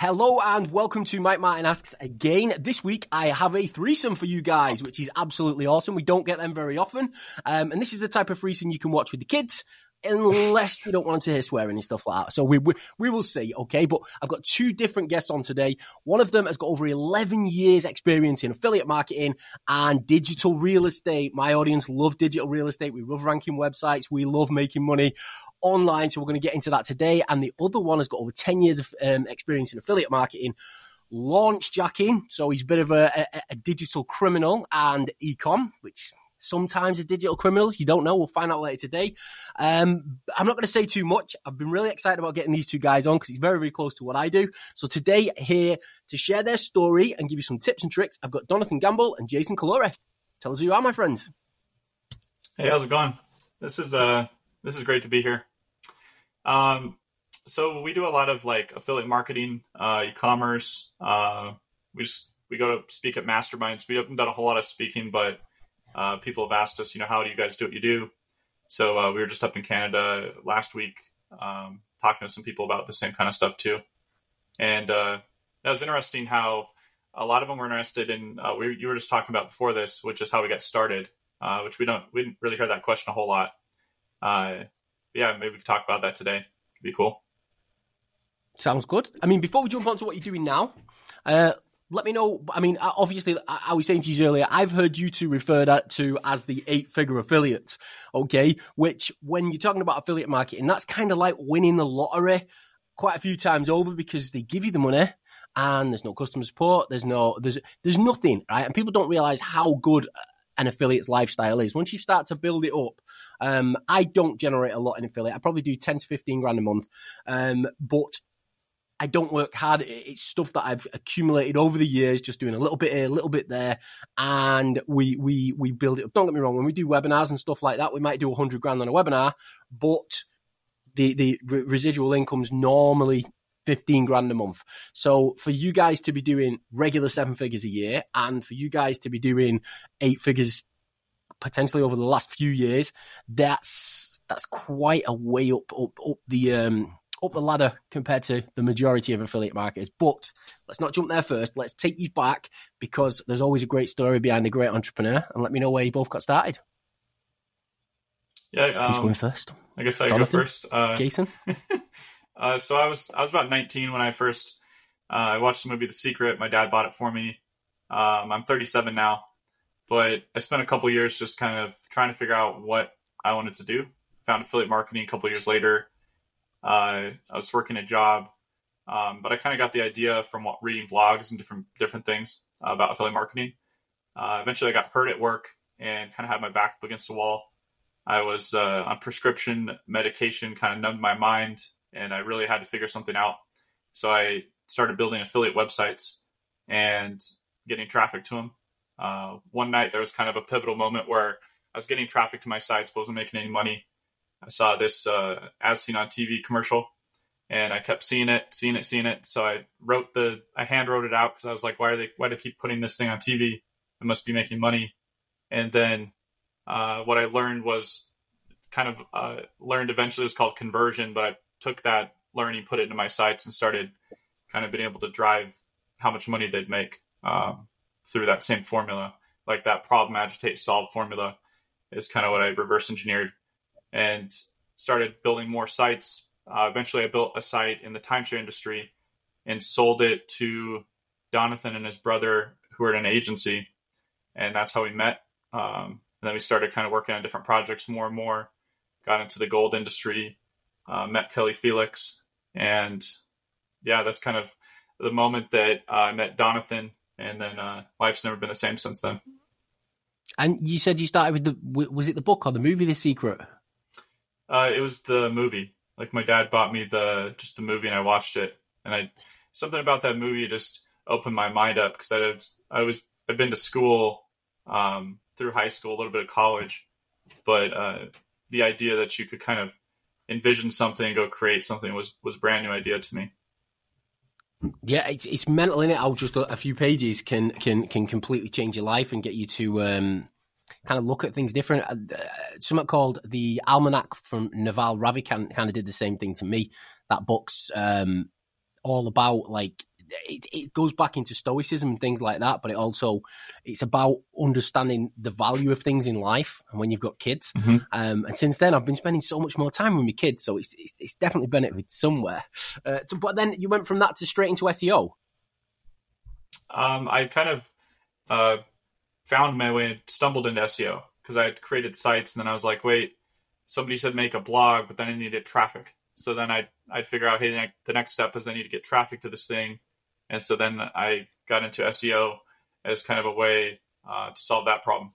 Hello and welcome to Mike Martin Asks again. This week I have a threesome for you guys, which is absolutely awesome. We don't get them very often. Um, and this is the type of threesome you can watch with the kids. Unless you don't want to hear swearing and stuff like that. So we, we, we will see, okay? But I've got two different guests on today. One of them has got over 11 years experience in affiliate marketing and digital real estate. My audience love digital real estate. We love ranking websites. We love making money online. So we're going to get into that today. And the other one has got over 10 years of um, experience in affiliate marketing, launch jacking. So he's a bit of a, a, a digital criminal and ecom, which sometimes a digital criminal. You don't know. We'll find out later today. Um, I'm not going to say too much. I've been really excited about getting these two guys on because he's very, very close to what I do. So today, here to share their story and give you some tips and tricks, I've got Donothan Gamble and Jason Caluori. Tell us who you are, my friends. Hey, how's it going? This is uh, this is great to be here. Um, so we do a lot of like affiliate marketing, uh, e-commerce. Uh, we just we go to speak at masterminds. We haven't done a whole lot of speaking, but uh, people have asked us, you know, how do you guys do what you do? So uh, we were just up in Canada last week, um, talking to some people about the same kind of stuff too. And uh, that was interesting how a lot of them were interested in. Uh, we you were just talking about before this, which is how we got started, uh, which we don't we didn't really hear that question a whole lot. Uh, yeah, maybe we could talk about that today. It'd be cool. Sounds good. I mean, before we jump on to what you're doing now, uh, let me know. I mean, obviously, I was saying to you earlier, I've heard you two refer that to as the eight figure affiliates. Okay. Which, when you're talking about affiliate marketing, that's kind of like winning the lottery quite a few times over because they give you the money and there's no customer support. There's no, there's, there's nothing, right? And people don't realize how good an affiliate's lifestyle is. Once you start to build it up, um, I don't generate a lot in affiliate. I probably do 10 to 15 grand a month. Um, but I don't work hard. It's stuff that I've accumulated over the years, just doing a little bit here, a little bit there, and we we we build it up. Don't get me wrong. When we do webinars and stuff like that, we might do hundred grand on a webinar, but the the residual income's normally 15 grand a month. So for you guys to be doing regular seven figures a year and for you guys to be doing eight figures potentially over the last few years, that's that's quite a way up up up the um up the ladder compared to the majority of affiliate marketers. But let's not jump there first. Let's take you back because there's always a great story behind a great entrepreneur. And let me know where you both got started. Yeah, um, who's going first? I guess I Jonathan? go first. Uh, Jason. uh, so I was I was about 19 when I first uh, I watched the movie The Secret. My dad bought it for me. Um, I'm 37 now, but I spent a couple years just kind of trying to figure out what I wanted to do. Found affiliate marketing a couple years later uh, I was working a job, um, but I kind of got the idea from what, reading blogs and different different things uh, about affiliate marketing. Uh, eventually, I got hurt at work and kind of had my back up against the wall. I was uh, on prescription medication, kind of numbed my mind, and I really had to figure something out. So I started building affiliate websites and getting traffic to them. Uh, one night, there was kind of a pivotal moment where I was getting traffic to my sites, but wasn't making any money I saw this uh, as seen on TV commercial, and I kept seeing it, seeing it, seeing it. So I wrote the, I hand wrote it out because I was like, why are they, why do they keep putting this thing on TV? It must be making money. And then uh, what I learned was kind of uh, learned eventually was called conversion, but I took that learning, put it into my sites, and started kind of being able to drive how much money they'd make um, through that same formula. Like that problem, agitate, solve formula is kind of what I reverse engineered and started building more sites. Uh, eventually, I built a site in the timeshare industry and sold it to Donothan and his brother, who were at an agency, and that's how we met. Um, and then we started kind of working on different projects more and more. Got into the gold industry, uh, met Kelly Felix, and yeah, that's kind of the moment that uh, I met Donothan, and then uh, life's never been the same since then. And you said you started with the was it the book or the movie The Secret? Uh, it was the movie. Like my dad bought me the just the movie, and I watched it, and I something about that movie just opened my mind up because I I was I've been to school um, through high school, a little bit of college, but uh, the idea that you could kind of envision something and go create something was was brand new idea to me. Yeah, it's it's mental in it. How just a, a, few pages can can can completely change your life and get you to um, kind of look at things different. Uh, uh, something called the Almanac from Naval Ravikant kind of did the same thing to me. That book's um, all about like it, it goes back into stoicism and things like that, but it also it's about understanding the value of things in life and when you've got kids. Mm-hmm. Um, and since then, I've been spending so much more time with my kids, so it's it's, it's definitely benefited somewhere. Uh, so, but then you went from that to straight into SEO. Um, I kind of uh, found my way, stumbled into SEO because I had created sites, and then I was like, wait, somebody said make a blog, but then I needed traffic. So then I'd, I'd figure out, hey, the next step is I need to get traffic to this thing. And so then I got into SEO as kind of a way uh, to solve that problem.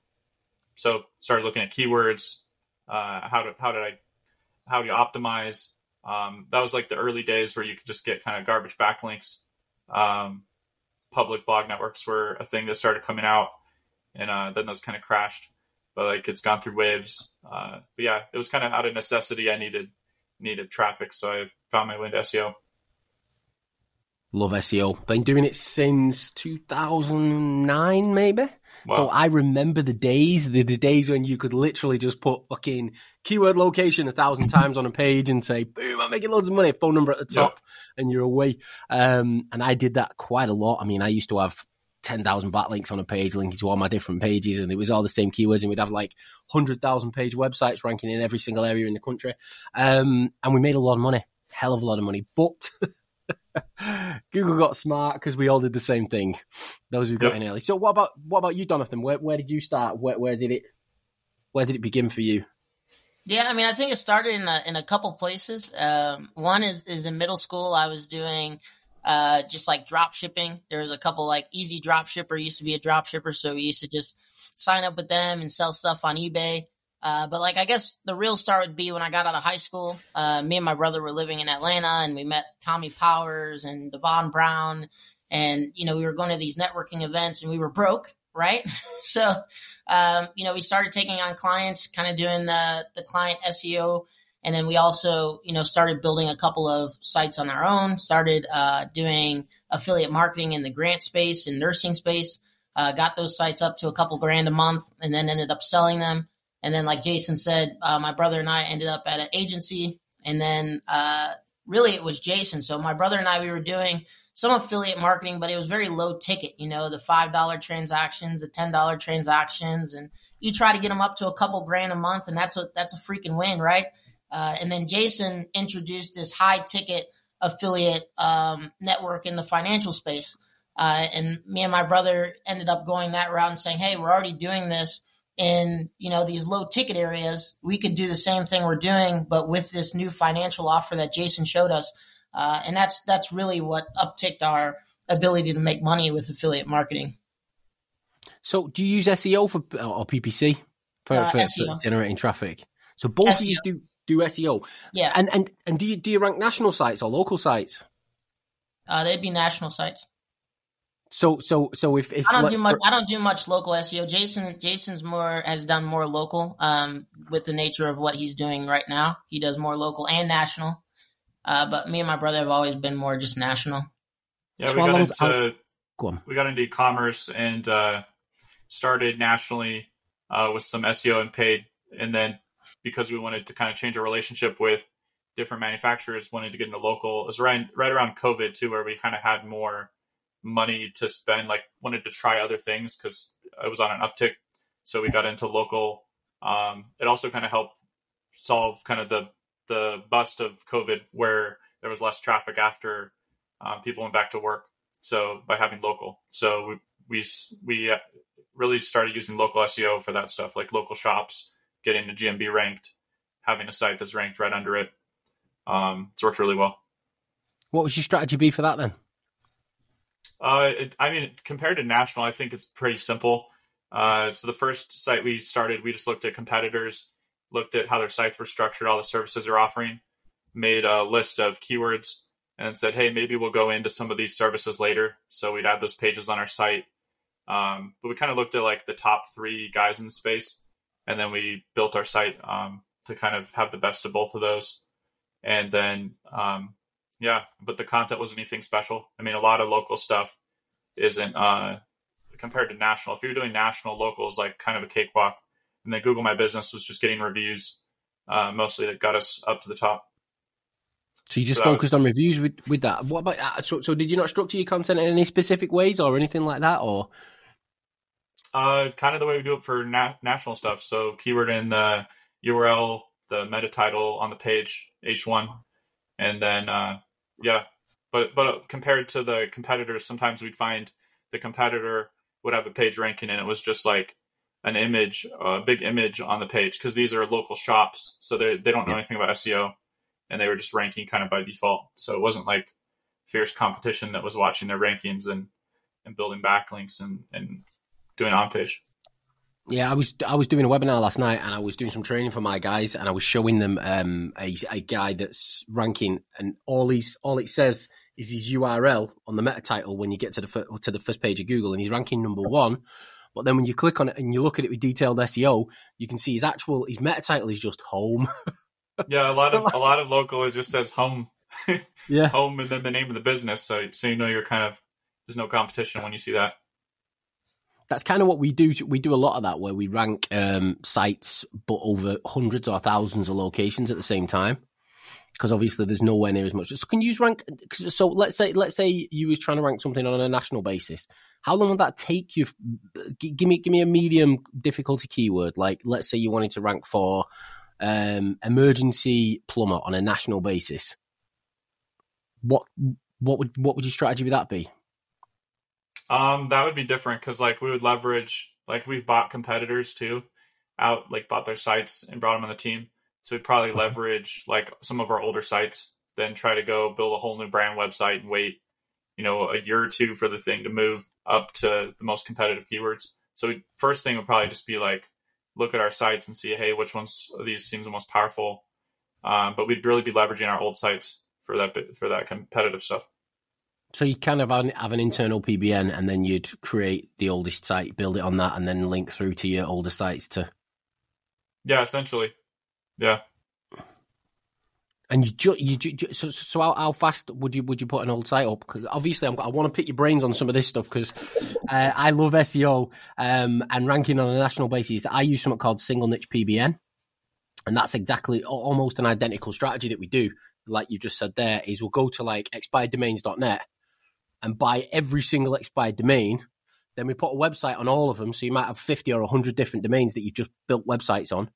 So started looking at keywords, uh, how to, how did I, how do you optimize? Um, that was like the early days where you could just get kind of garbage backlinks. Um, public blog networks were a thing that started coming out, and uh, then those kind of crashed. But like it's gone through waves. Uh, but yeah, it was kind of out of necessity. I needed needed traffic, so I found my way into SEO. Love SEO. Been doing it since 2009, maybe. Wow. So I remember the days, the, the, days when you could literally just put fucking keyword location a thousand times on a page and say, boom, I'm making loads of money, phone number at the top, yeah. and you're away. Um, and I did that quite a lot. I mean, I used to have 10,000 backlinks on a page linking to all my different pages, and it was all the same keywords, and we'd have like 100,000 page websites ranking in every single area in the country. Um, and we made a lot of money, hell of a lot of money. But Google got smart because we all did the same thing. Those who got yep. in early. So what about what about you, Donothan? Where where did you start? Where where did it where did it begin for you? Yeah, I mean, I think it started in a in a couple places. Um, one is is in middle school. I was doing uh, just like drop shipping. There was a couple like Easy Drop Shipper used to be a drop shipper, so we used to just sign up with them and sell stuff on eBay. Uh, but like, I guess the real start would be when I got out of high school. Uh, me and my brother were living in Atlanta, and we met Tommy Powers and Devon Brown, and you know we were going to these networking events, and we were broke, right? so, um, you know, we started taking on clients, kind of doing the the client SEO, and then we also, you know, started building a couple of sites on our own. Started uh, doing affiliate marketing in the grant space and nursing space. Uh, got those sites up to a couple grand a month, and then ended up selling them and then, like Jason said, uh, my brother and I ended up at an agency. And then, uh, really, it was Jason. So my brother and I, we were doing some affiliate marketing, but it was very low ticket. You know, the five dollar transactions, the ten dollar transactions, and you try to get them up to a couple grand a month, and that's a that's a freaking win, right? Uh, and then Jason introduced this high ticket affiliate um, network in the financial space. Uh, and me and my brother ended up going that route and saying, "Hey, we're already doing this in you know these low ticket areas we could do the same thing we're doing but with this new financial offer that jason showed us uh, and that's that's really what upticked our ability to make money with affiliate marketing. So do you use seo for or ppc for, uh, for, for generating traffic. So both SEO. of you do do seo yeah. And and and do you do you rank national sites or local sites? Uh, they'd be national sites so so so if, if I don't do much I don't do much local SEO. Jason Jason's more has done more local um, with the nature of what he's doing right now. He does more local and national. Uh, but me and my brother have always been more just national. Yeah, we got into go we got into e-commerce and uh, started nationally uh, with some SEO and paid, and then because we wanted to kind of change our relationship with different manufacturers, wanted to get into local. It was right right around COVID too, where we kind of had more money to spend, like wanted to try other things because it was on an uptick. So we got into local. Um, it also kind of helped solve kind of the the bust of COVID, where there was less traffic after um, people went back to work. So by having local, so we we we uh, really started using local SEO for that stuff, like local shops, getting the GMB ranked, having a site that's ranked right under it. Um, it's worked really well. What was your strategy be for that then? Uh, it, I mean, compared to national, I think it's pretty simple. Uh, so the first site we started, we just looked at competitors, looked at how their sites were structured, all the services they're offering, made a list of keywords, and said, hey, maybe we'll go into some of these services later. So we'd add those pages on our site. Um, but we kind of looked at like the top three guys in the space, and then we built our site um, to kind of have the best of both of those. And then um, yeah, but the content wasn't anything special. I mean, a lot of local stuff isn't uh, compared to national. If you're doing national, local is like kind of a cakewalk. And then Google My Business was just getting reviews, uh, mostly that got us up to the top. So you just So that was- focused on reviews with, with that. What about uh, so? So did you not structure your content in any specific ways or anything like that? Or Uh, kind of the way we do it for na- national stuff. So keyword in the URL, the meta title on the page, H1, and then uh, yeah. But but compared to the competitors, sometimes we'd find the competitor would have a page ranking, and it was just like an image, a big image on the page, because these are local shops, so they they don't know Yeah. anything about SEO, and they were just ranking kind of by default. So it wasn't like fierce competition that was watching their rankings and and building backlinks and and doing on page. Yeah, I was I was doing a webinar last night, and I was doing some training for my guys, and I was showing them um, a a guy that's ranking, and all he's all it says is his URL on the meta title when you get to the to the first page of Google, and he's ranking number one. But then when you click on it and you look at it with detailed SEO, you can see his actual his meta title is just home. Yeah, a lot of a lot of local it just says home, Yeah, home, and then the name of the business. So so you know you're kind of there's no competition when you see that. That's kind of what we do. We do a lot of that where we rank um, sites, but over hundreds or thousands of locations at the same time. Because obviously, there's nowhere near as much. So, can you use rank? So, let's say, let's say you was trying to rank something on a national basis. How long would that take you? Give me, give me a medium difficulty keyword. Like, let's say you wanted to rank for um, emergency plumber on a national basis. What, what would, what would your strategy with that be? Um, that would be different because like we would leverage like we've bought competitors too, out like bought their sites and brought them on the team. So we'd probably leverage like some of our older sites, then try to go build a whole new brand website and wait, you know, a year or two for the thing to move up to the most competitive keywords. So we, first thing would probably just be like look at our sites and see, hey, which ones of these seems the most powerful. Um, but we'd really be leveraging our old sites for that bit, for that competitive stuff. So you kind of have an, internal PBN, and then you'd create the oldest site, build it on that, and then link through to your older sites to. Yeah, essentially. Yeah. And you, ju- you ju- so, so how, how fast would you would you put an old site up? 'Cause obviously, I'm, I want to pick your brains on some of this stuff because uh, I love SEO um, and ranking on a national basis. I use something called single niche PBN, and that's exactly almost an identical strategy that we do. Like you just said, there is we'll go to like expireddomains.net and buy every single expired domain. Then we put a website on all of them, so you might have fifty or hundred different domains that you've just built websites on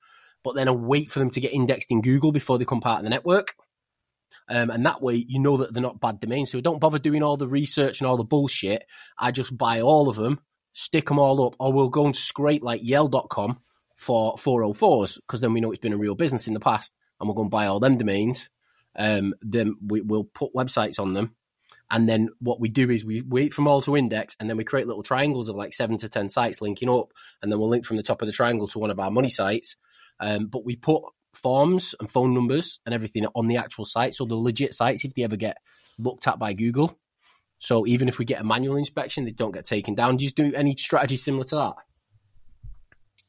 but then I wait for them to get indexed in Google before they come part of the network. Um, and that way, you know that they're not bad domains. So don't bother doing all the research and all the bullshit. I just buy all of them, stick them all up, or we'll go and scrape like Yell.com for 404s because then we know it's been a real business in the past and we'll go and buy all them domains. Um, then we, we'll put websites on them. And then what we do is we wait them all to index and then we create little triangles of like seven to 10 sites linking up. And then we'll link from the top of the triangle to one of our money sites. Um, but we put forms and phone numbers and everything on the actual site. So the legit sites, if they ever get looked at by Google. So even if we get a manual inspection, they don't get taken down. Do you do any strategy similar to that?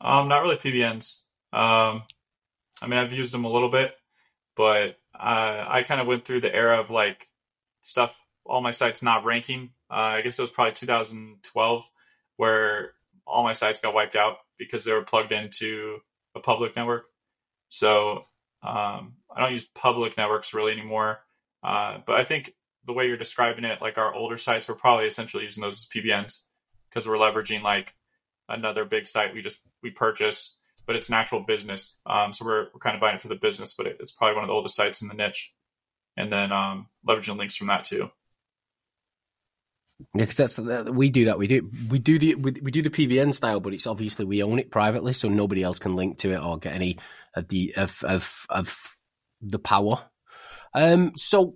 Um, not really PBNs. Um, I mean, I've used them a little bit, but uh, I kind of went through the era of like stuff, all my sites not ranking. Uh, I guess it was probably 2012 where all my sites got wiped out because they were plugged into a public network. So um, I don't use public networks really anymore. Uh, but I think the way you're describing it, like our older sites, we're probably essentially using those as PBNs because we're leveraging like another big site we just we purchase, but it's an actual business. Um, so we're, we're kind of buying it for the business, but it, it's probably one of the oldest sites in the niche, and then um, leveraging links from that too. Yeah, because that's we do that. We do we do the we, we do the PBN style, but it's obviously we own it privately, so nobody else can link to it or get any of the of of, of the power. Um, so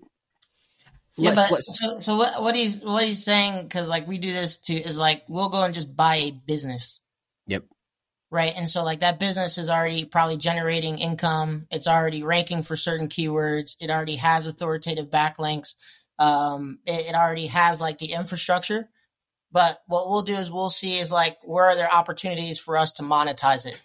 Yeah, let's, but let's so, so what, what he's what he's saying because like we do this too is like we'll go and just buy a business. Yep. Right, and so like that business is already probably generating income. It's already ranking for certain keywords. It already has authoritative backlinks. Um, it, it already has like the infrastructure. But what we'll do is we'll see is like where are there opportunities for us to monetize it.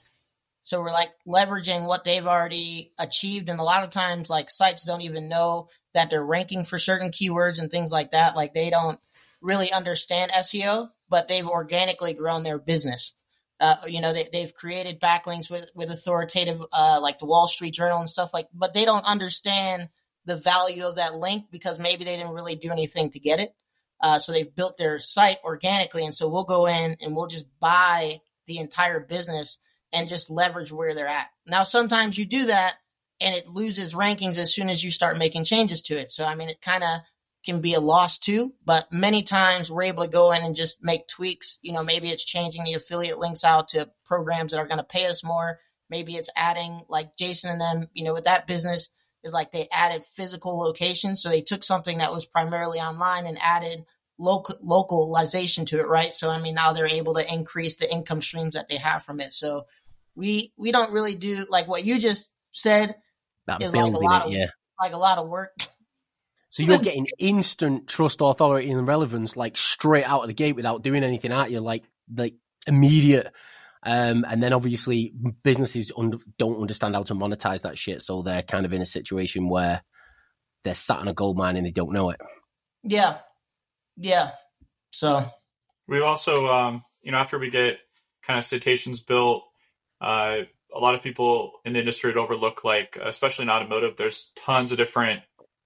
So we're like leveraging what they've already achieved, and a lot of times like sites don't even know that they're ranking for certain keywords and things like that. Like they don't really understand SEO, but they've organically grown their business. Uh, you know, they, they've created backlinks with, with authoritative, uh, like the Wall Street Journal and stuff like, but they don't understand the value of that link because maybe they didn't really do anything to get it. Uh, so they've built their site organically. And so we'll go in and we'll just buy the entire business and just leverage where they're at. Now, sometimes you do that and it loses rankings as soon as you start making changes to it. So, I mean, it kind of can be a loss too, but many times we're able to go in and just make tweaks. You know, maybe it's changing the affiliate links out to programs that are going to pay us more. Maybe it's adding, like Jason and them, you know, with that business is like they added physical locations. So they took something that was primarily online and added local localization to it, right? So I mean, now they're able to increase the income streams that they have from it. So we we don't really do like what you just said That is like a lot it, of yeah. like a lot of work. So you're getting instant trust, authority, and relevance like straight out of the gate without doing anything at you, like like immediate. Um, and then obviously businesses un- don't understand how to monetize that shit, so they're kind of in a situation where they're sat on a gold mine and they don't know it. Yeah, yeah. So We've also, um, you know, after we get kind of citations built, uh, a lot of people in the industry would overlook, like, especially in automotive, there's tons of different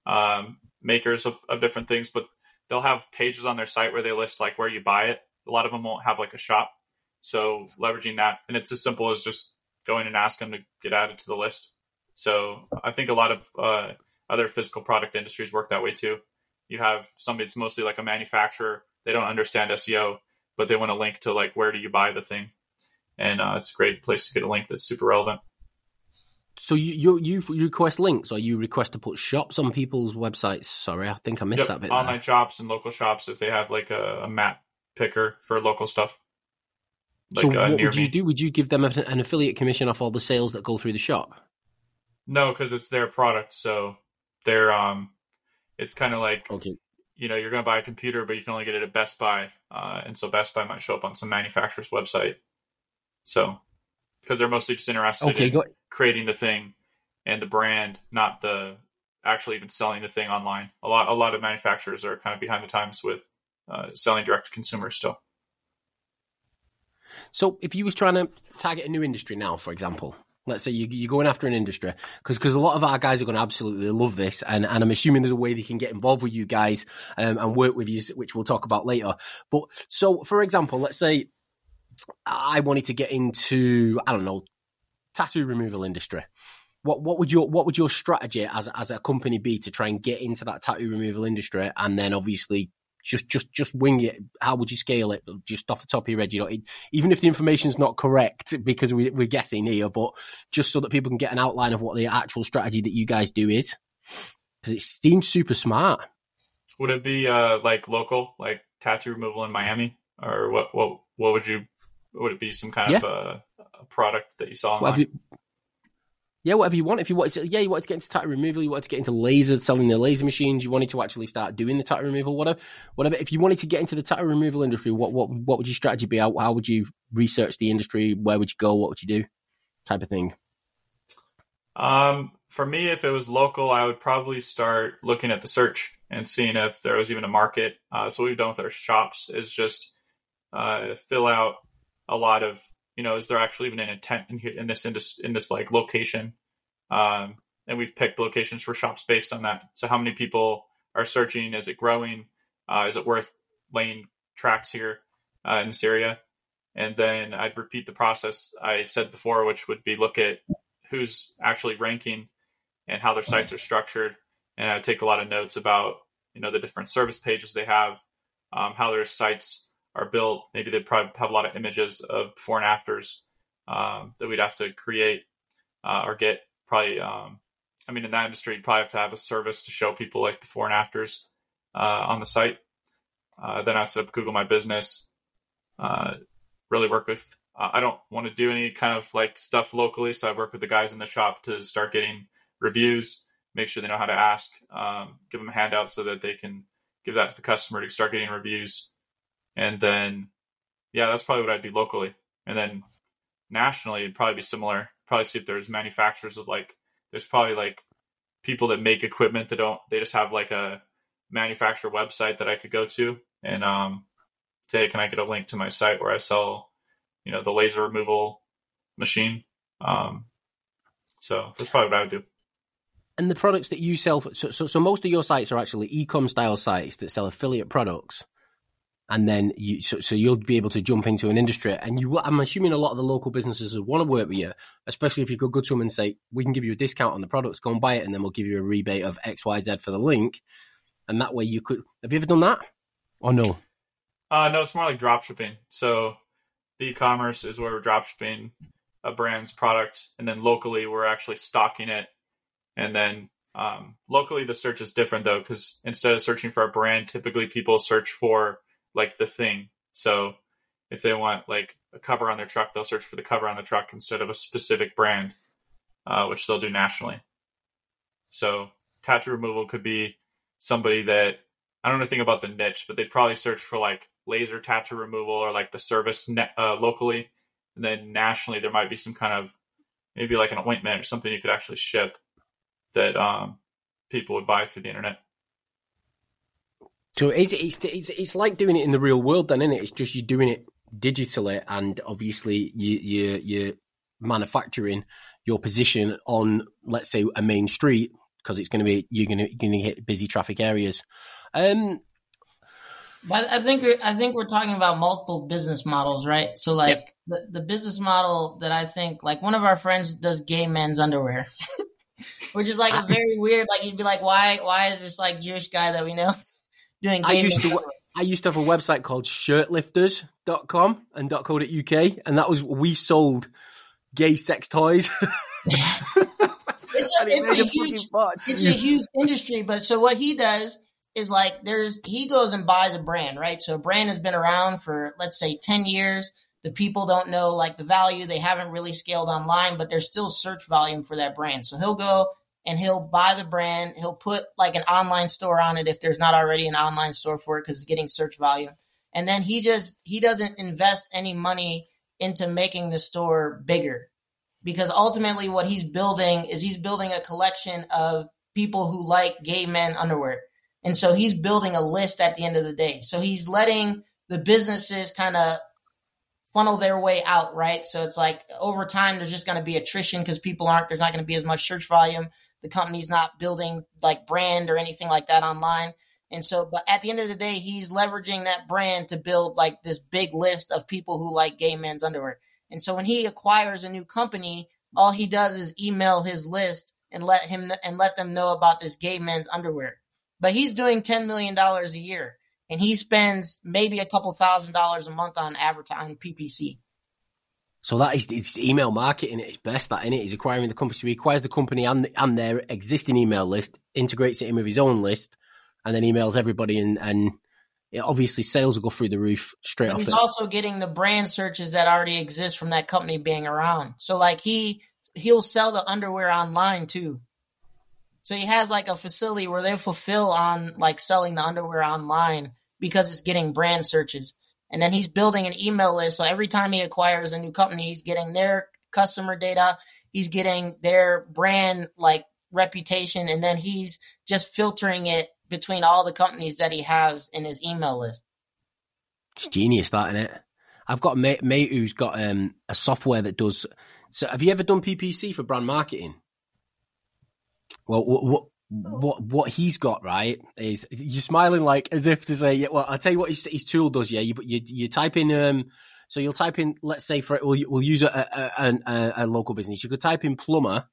um, makers of, of different things, but they'll have pages on their site where they list like where you buy it. A lot of them won't have like a shop. So leveraging that, and it's as simple as just going and asking them to get added to the list. So I think a lot of uh, other physical product industries work that way too. You have somebody that's mostly like a manufacturer. They don't understand SEO, but they want to link to like where do you buy the thing, and uh, it's a great place to get a link that's super relevant. So you, you you request links or you request to put shops on people's websites? Sorry, I think I missed Yep, that bit. online there. shops and local shops if they have like a, a map picker for local stuff. So Like uh, what near would you me. do? Would you give them an an affiliate commission off all the sales that go through the shop? No, because it's their product, so they're um, it's kind of like Okay. you know you're going to buy a computer, but you can only get it at Best Buy, uh, and so Best Buy might show up on some manufacturer's website. So because they're mostly just interested Okay. in Go, creating the thing and the brand, not the actually even selling the thing online. A lot a lot of manufacturers are kind of behind the times with uh, selling direct to consumers still. So if you was trying to target a new industry now, for example, let's say you, you're going after an industry, because a lot of our guys are going to absolutely love this, and, and I'm assuming there's a way they can get involved with you guys um, and work with you, which we'll talk about later. But so, for example, let's say I wanted to get into, I don't know, tattoo removal industry. What what would your what would your strategy as as a company be to try and get into that tattoo removal industry, and then obviously just just just wing it. How would you scale it? Just off the top of your head, you know, it, even if the information's not correct because we, we're guessing here, but just so that people can get an outline of what the actual strategy that you guys do is, because it seems super smart. Would it be uh, like local, like tattoo removal in Miami, or what? What what would you? Would it be some kind of uh, a product that you saw online? Yeah, whatever you want. If you wanted to, yeah, you wanted to get into tattoo removal, you wanted to get into laser, selling the laser machines, you wanted to actually start doing the tattoo removal, whatever, whatever. If you wanted to get into the tattoo removal industry, what what what would your strategy be? How, how would you research the industry? Where would you go? What would you do? Type of thing. Um, for me, if it was local, I would probably start looking at the search and seeing if there was even a market. Uh, so what we've done with our shops is just uh, fill out a lot of, you know, is there actually even an intent in here in this in this, in this like location? Um, and we've picked locations for shops based on that. So how many people are searching? Is it growing? Uh, is it worth laying tracks here uh, in this area? And then I'd repeat the process I said before, which would be look at who's actually ranking and how their sites are structured. And I take a lot of notes about you know the different service pages they have, um, how their sites are built. Maybe they probably have a lot of images of before and afters um, that we'd have to create uh, or get. Probably, um, I mean, in that industry, you'd probably have to have a service to show people like before and afters uh, on the site. Uh, then I set up Google My Business. Uh, really work with uh, I don't want to do any kind of like stuff locally, so I work with the guys in the shop to start getting reviews, make sure they know how to ask, um, give them a handout so that they can give that to the customer to start getting reviews, and then yeah, that's probably what I'd do locally, and then nationally it'd probably be similar. Probably see if there's manufacturers of like there's probably like people that make equipment that don't they just have like a manufacturer website that I could go to and um say, can I get a link to my site where I sell, you know, the laser removal machine? Um, so that's probably what I would do. and the products that you sell, so, so so most of your sites are actually e-com style sites that sell affiliate products, and then you so, so you'll be able to jump into an industry, and you I'm assuming a lot of the local businesses would want to work with you, especially if you could go to them and say we can give you a discount on the products, go and buy it, and then we'll give you a rebate of X Y Z for the link, and that way you could. Have you ever done that? Or no? Uh, no, it's more like drop shipping. So the e-commerce is where we're drop shipping a brand's product, and then locally we're actually stocking it. And then um, locally the search is different though, because instead of searching for a brand, typically people search for like the thing. So if they want like a cover on their truck, they'll search for the cover on the truck instead of a specific brand, uh, which they'll do nationally. So tattoo removal could be somebody that I don't know anything about the niche, but they'd probably search for like laser tattoo removal or like the service uh, locally, and then nationally there might be some kind of maybe like an ointment or something you could actually ship that um, people would buy through the internet. So it's, it's it's it's like doing it in the real world, then, isn't it? It's just you're doing it digitally, and obviously you you you're manufacturing your position on, let's say, a main street because it's going to be you're going to going to hit busy traffic areas. Um, But I think we're- I think we're talking about multiple business models, right? So like the, the business model that I think like one of our friends does gay men's underwear. Which is like a very weird like you'd be like, why why is this like Jewish guy that we know doing I used to? I used to have a website called shirtlifters.com and .co.uk, and that was we sold gay sex toys. It's a, it it's a a huge fortune. it's a huge industry. But so what he does is like there's he goes and buys a brand, right? So a brand has been around for let's say ten years. The people don't know like the value. They haven't really scaled online, but there's still search volume for that brand. So he'll go and he'll buy the brand. He'll put like an online store on it if there's not already an online store for it because it's getting search volume. And then he just he doesn't invest any money into making the store bigger because ultimately what he's building is he's building a collection of people who like gay men underwear. And so he's building a list at the end of the day. So he's letting the businesses kind of funnel their way out, right? So it's like over time there's just going to be attrition because people aren't there's not going to be as much search volume. The company's not building like brand or anything like that online. And so but at the end of the day he's leveraging that brand to build like this big list of people who like gay men's underwear. And so when he acquires a new company, all he does is email his list and let him and let them know about this gay men's underwear. But he's doing ten million dollars a year, and he spends maybe a couple thousand dollars a month on advertising PPC. So that is it's email marketing at its best. That in it, he's acquiring the company. So he acquires the company and and their existing email list, integrates it in with his own list, and then emails everybody. And and it, obviously sales will go through the roof straight But off. he's It. also getting the brand searches that already exist from that company being around. So like he he'll sell the underwear online too. So he has like a facility where they fulfill on like selling the underwear online because it's getting brand searches. And then he's building an email list. So every time he acquires a new company, he's getting their customer data, he's getting their brand like reputation, and then he's just filtering it between all the companies that he has in his email list. It's genius, that in it. I've got a mate, mate who's got um, a software that does. So, have you ever done PPC for brand marketing? Well, what what what, what he's got right is you're smiling like as if to say, yeah. Well, I'll tell you what his, his tool does. Yeah, you you you type in um. So you'll type in, let's say for it, we'll, we'll use a, a, a, a local business. You could type in plumber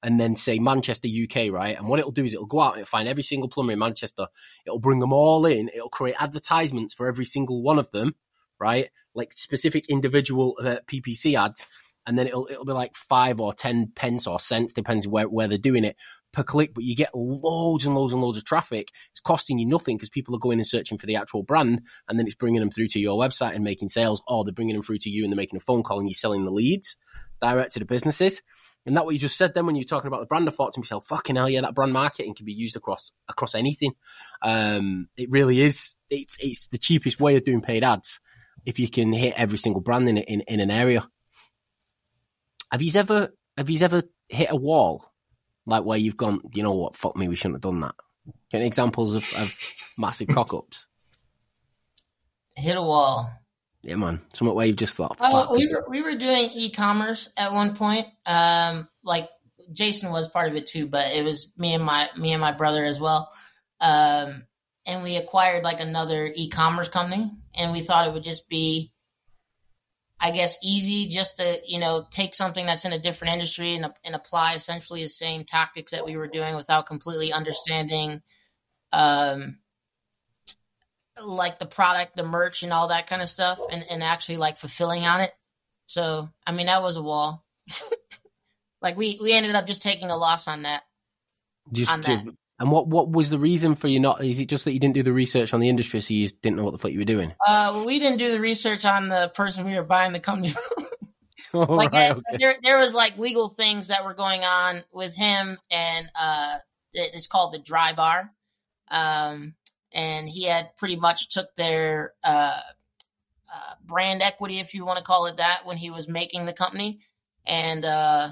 and then say Manchester, UK, right? And what it'll do is it'll go out and find every single plumber in Manchester. It'll bring them all in. It'll create advertisements for every single one of them, right? Like specific individual uh, PPC ads. And then it'll, it'll be like five or 10 pence or cents, depends where, where they're doing it per click, but you get loads and loads and loads of traffic. It's costing you nothing because people are going and searching for the actual brand and then it's bringing them through to your website and making sales or they're bringing them through to you and they're making a phone call and you're selling the leads direct to the businesses. And that what you just said then when you're talking about the brand, I thought to myself, fucking hell, yeah, that brand marketing can be used across across anything. Um, it really is. It's it's the cheapest way of doing paid ads if you can hit every single brand in in, in an area. Have you ever have you ever hit a wall like where you've gone? You know what? Fuck me, we shouldn't have done that. Get examples of, of massive cock ups. Hit a wall. Yeah, man. Something where you've just thought, Well, fuck. we were we were doing e-commerce at one point, um, like Jason was part of it too, but it was me and my me and my brother as well. Um, and we acquired like another e-commerce company, and we thought it would just be, I guess, easy just to you know take something that's in a different industry and and apply essentially the same tactics that we were doing without completely understanding, um, like the product, the merch, and all that kind of stuff, and and actually like fulfilling on it. So I mean that was a wall. like we we ended up just taking a loss on that. Just on that. And what what was the reason for you not? Is it just that you didn't do the research on the industry, so you just didn't know what the fuck you were doing? Uh, well, we didn't do the research on the person we were buying the company. from. Like right, that- okay. there, there was like legal things that were going on with him, and uh, it- it's called the Dry Bar. Um, and he had pretty much took their uh, uh, brand equity, if you want to call it that, when he was making the company, and uh,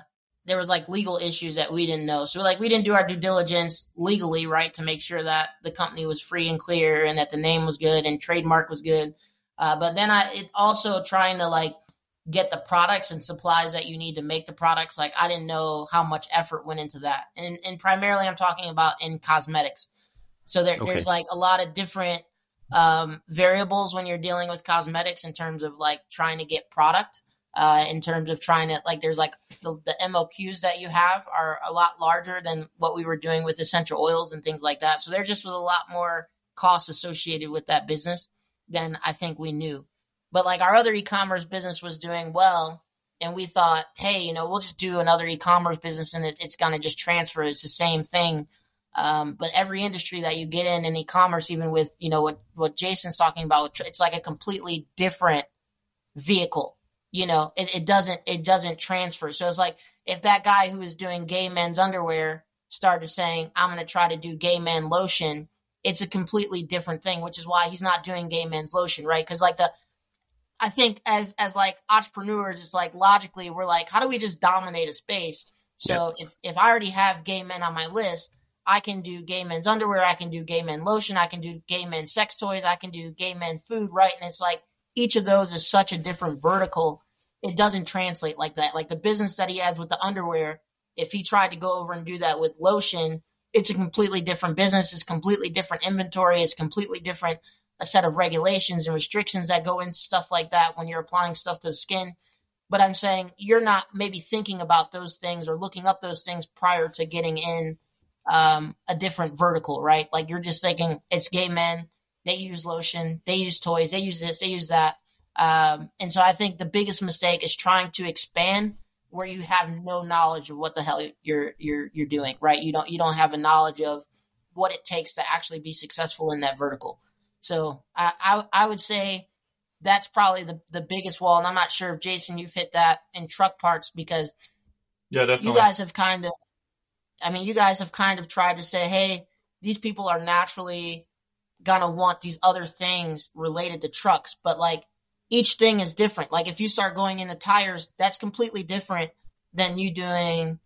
there was like legal issues that we didn't know. So like we didn't do our due diligence legally, right, to make sure that the company was free and clear and that the name was good and trademark was good. Uh, but then I it also trying to like get the products and supplies that you need to make the products. Like I didn't know how much effort went into that, and and primarily I'm talking about in cosmetics. So there, Okay. there's like a lot of different um, variables when you're dealing with cosmetics in terms of like trying to get product. Uh, in terms of trying to like, there's like the, the MOQs that you have are a lot larger than what we were doing with essential oils and things like that. So there just was a lot more costs associated with that business than I think we knew. But like our other e-commerce business was doing well and we thought hey you know we'll just do another e-commerce business and it, it's going to just transfer. It's the same thing. Um, but every industry that you get in in e-commerce even with you know what what jason's talking about it's like a completely different vehicle you know it, it doesn't it doesn't transfer so it's like if that guy who is doing gay men's underwear started saying i'm going to try to do gay men lotion it's a completely different thing which is why he's not doing gay men's lotion right because like the I think as as like entrepreneurs, it's like logically we're like, how do we just dominate a space? So if if I already have gay men on my list, I can do gay men's underwear, I can do gay men lotion, I can do gay men sex toys, I can do gay men food, right? And it's like each of those is such a different vertical. It doesn't translate like that. Like the business that he has with the underwear, if he tried to go over and do that with lotion, it's a completely different business, it's completely different inventory, it's completely different a set of regulations and restrictions that go into stuff like that when you're applying stuff to the skin. But I'm saying you're not maybe thinking about those things or looking up those things prior to getting in um, a different vertical, right? Like you're just thinking it's gay men, they use lotion, they use toys, they use this, they use that. Um, and so I think the biggest mistake is trying to expand where you have no knowledge of what the hell you're you're you're doing, right? You don't you don't have a knowledge of what it takes to actually be successful in that vertical. So I, I I would say that's probably the the biggest wall, and I'm not sure if Jason you've hit that in truck parts because Yeah, definitely. you guys have kind of, I mean, you guys have kind of tried to say, hey, these people are naturally gonna want these other things related to trucks, but like each thing is different. Like if you start going into tires, that's completely different than you doing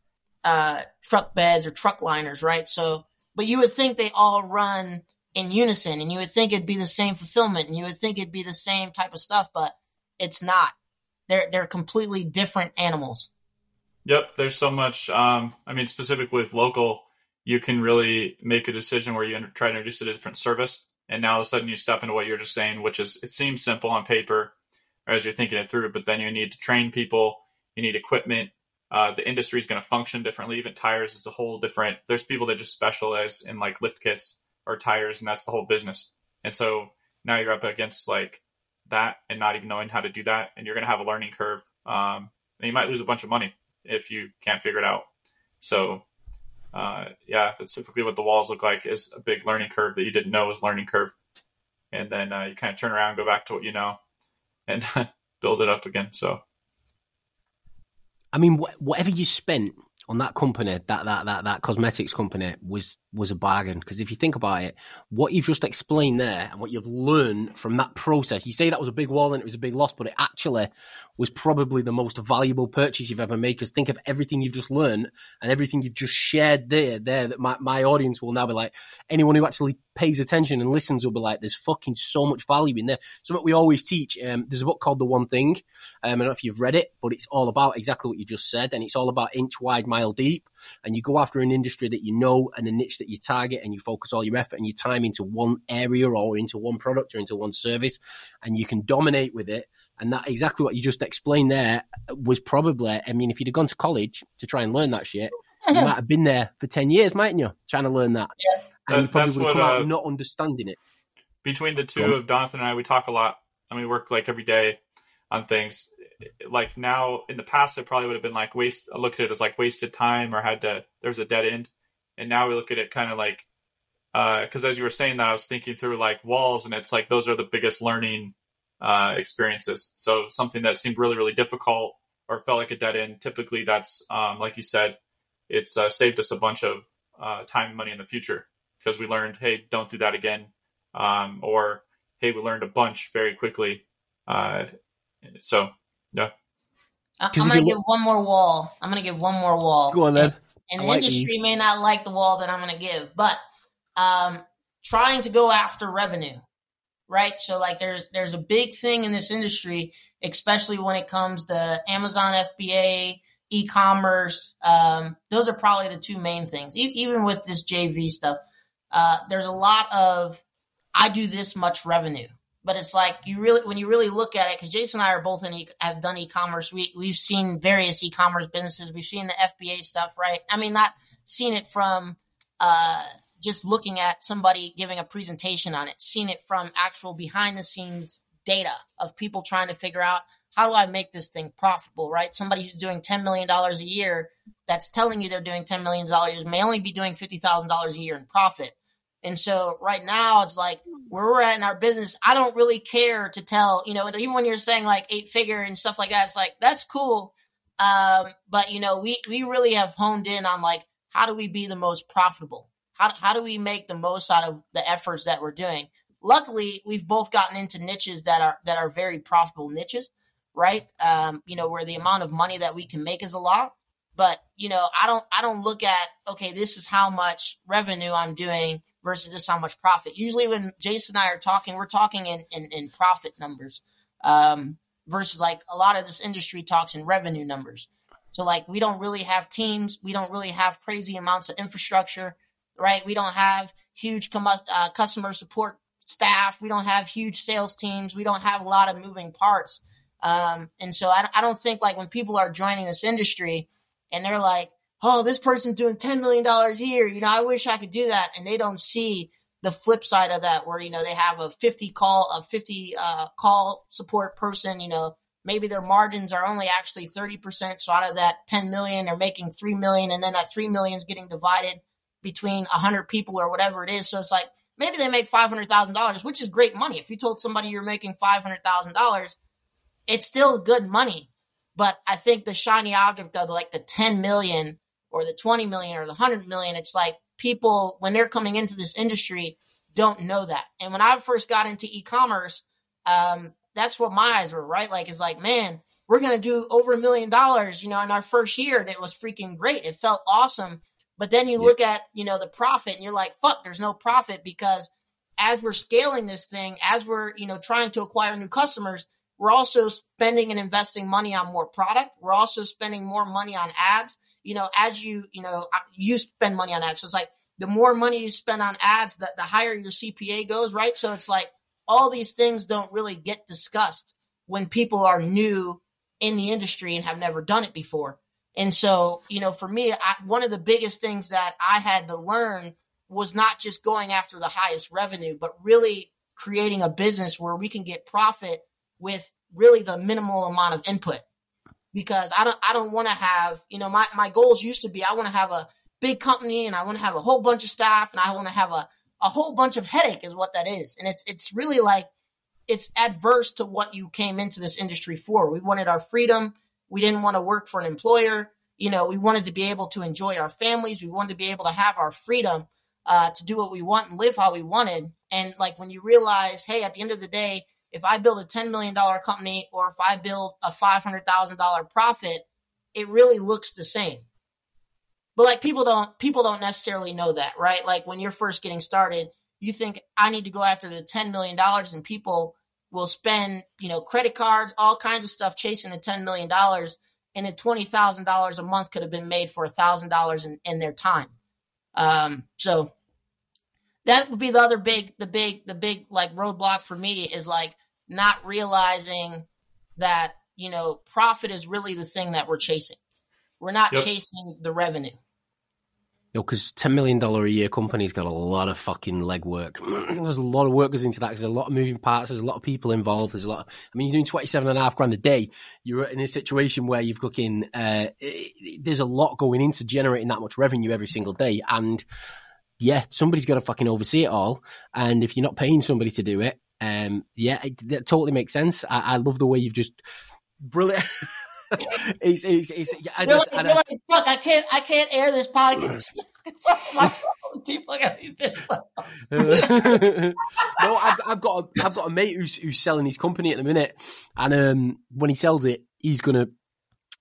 uh, truck beds or truck liners, right? So, but you would think they all run in unison and you would think it'd be the same fulfillment and you would think it'd be the same type of stuff, but it's not. They're they're completely different animals. Yep, there's so much. Um, I mean, specific with local, you can really make a decision where you try to introduce a different service, and now all of a sudden you step into what you're just saying, which is it seems simple on paper as you're thinking it through, but then you need to train people, you need equipment. Uh, the industry is going to function differently. Even tires is a whole different. There's people that just specialize in like lift kits or tires, and that's the whole business. And so now you're up against like that, and not even knowing how to do that, and you're going to have a learning curve. Um, and you might lose a bunch of money if you can't figure it out. So, uh, yeah, that's typically what the walls look like is a big learning curve that you didn't know was learning curve. And then uh, you kind of turn around, go back to what you know, and build it up again. So, I mean, wh- whatever you spent on that company, that that that that cosmetics company, was was a bargain. Because if you think about it, what you've just explained there and what you've learned from that process, you say that was a big wall and it was a big loss, but it actually was probably the most valuable purchase you've ever made. Because think of everything you've just learned and everything you've just shared there, there that my, my audience will now be like, anyone who actually pays attention and listens will be like, there's fucking so much value in there. Something we always teach. Um, there's a book called The One Thing. Um, I don't know if you've read it, but it's all about exactly what you just said. And it's all about inch wide, mile deep. And you go after an industry that you know and a niche that you target and you focus all your effort and your time into one area or into one product or into one service and you can dominate with it. And that exactly what you just explained there was probably, I mean, if you'd have gone to college to try and learn that shit, you might have been there for 10 years, mightn't you? Trying to learn that. Yeah. And you That- probably would have what, come out uh, not understanding it. between the two of Jonathan and I, we talk a lot and we work like every day on things. Like now, in the past, it probably would have been like waste. I looked at it as like wasted time or had to. There was a dead end, and now we look at it kind of like because as you were saying that, I was thinking through like walls, and it's like those are the biggest learning uh, experiences. So something that seemed really really difficult or felt like a dead end. Typically, that's um, like you said, it's uh, saved us a bunch of uh, time and money in the future because we learned, hey, don't do that again um, or hey, we learned a bunch very quickly. Uh, so yeah, I- 'Cause I'm gonna give look- one more wall. I'm gonna give one more wall. Go on then. And I the like industry these. may not like the wall that I'm gonna give, but um, trying to go after revenue, right? So like there's there's a big thing in this industry, especially when it comes to Amazon FBA, e-commerce. Um, those are probably the two main things. E- even with this JV stuff, uh, there's a lot of I do this much revenue, but it's like you really when you really look at it, because Jason and I are both in e- have done e-commerce. We we've seen various e-commerce businesses. We've seen the FBA stuff, right? I mean, not seen it from uh, just looking at somebody giving a presentation on it. Seen it from actual behind the scenes data of people trying to figure out how do I make this thing profitable, right? Somebody who's doing $10 million a year that's telling you they're doing $10 million may only be doing $50,000 a year in profit. And so right now it's like where we're at in our business, I don't really care to tell, you know, even when you're saying like eight figure and stuff like that, it's like, that's cool. Um, but you know, we, we really have honed in on like, how do we be the most profitable? How, how do we make the most out of the efforts that we're doing? Luckily, we've both gotten into niches that are, that are very profitable niches, right? Um, you know, where the amount of money that we can make is a lot. But, you know, I don't, I don't look at, okay, this is how much revenue I'm doing versus just how much profit. Usually when Jason and I are talking, we're talking in, in, in profit numbers. Um, versus like a lot of this industry talks in revenue numbers. So like we don't really have teams, we don't really have crazy amounts of infrastructure, right? We don't have huge com- uh, customer support staff, we don't have huge sales teams, we don't have a lot of moving parts. Um, and so I, I don't think like when people are joining this industry and they're like, oh, this person's doing $10 million a year, you know, I wish I could do that. And they don't see the flip side of that where, you know, they have a 50 call, a 50 uh, call support person, you know, maybe their margins are only actually 30%. So out of that 10 million, they're making 3 million. And then that 3 million is getting divided between 100 people or whatever it is. So it's like, maybe they make $500,000, which is great money. If you told somebody you're making $500,000, it's still good money. But I think the shiny object of like the 10 million or the 20 million or the 100 million, it's like people, when they're coming into this industry, don't know that. And when I first got into e-commerce, um, that's what my eyes were, right? Like, it's like, man, we're going to do over a million dollars, you know, in our first year. And it was freaking great. It felt awesome. But then you Yeah. look at, you know, the profit and you're like, fuck, there's no profit because as we're scaling this thing, as we're, you know, trying to acquire new customers, we're also spending and investing money on more product. We're also spending more money on ads. You know, as you, you know, you spend money on ads. So it's like the more money you spend on ads, the, the higher your CPA goes, right? So it's like all these things don't really get discussed when people are new in the industry and have never done it before. And so, you know, for me, I, one of the biggest things that I had to learn was not just going after the highest revenue, but really creating a business where we can get profit with really the minimal amount of input. Because I don't, I don't want to have, you know, my, my goals used to be, I want to have a big company and I want to have a whole bunch of staff and I want to have a, a whole bunch of headache is what that is. And it's, it's really like, it's adverse to what you came into this industry for. We wanted our freedom. We didn't want to work for an employer. You know, we wanted to be able to enjoy our families. We wanted to be able to have our freedom. uh, to do what we want and live how we wanted. And like when you realize, hey, at the end of the day, if I build a $10 million company or if I build a $500,000 profit, it really looks the same. But like people don't people don't necessarily know that, right? Like when you're first getting started, you think I need to go after the 10 million dollars and people will spend, you know, credit cards, all kinds of stuff chasing the 10 million dollars and then $20,000 a month could have been made for $1,000 in, in their time. Um, so that would be the other big, the big, the big like roadblock for me is like not realizing that, you know, profit is really the thing that we're chasing. We're not yep. chasing the revenue. You know, because ten million dollar a year company's got a lot of fucking legwork. there's a lot of work goes into that. There's a lot of moving parts. There's a lot of people involved. There's a lot. Of, I mean, you're doing twenty seven and a half grand a day. You're in a situation where you've cooking. Uh, there's a lot going into generating that much revenue every single day, and yeah, somebody's got to fucking oversee it all. And if you're not paying somebody to do it, um, yeah, it, that totally makes sense. I, I love the way you've just brilliant. it's, it's, it's, I just, really, I, like, fuck, I can't, I can't air this podcast. People no, I've, I've got a, I've got a mate who's who's selling his company at the minute, and um, when he sells it, he's gonna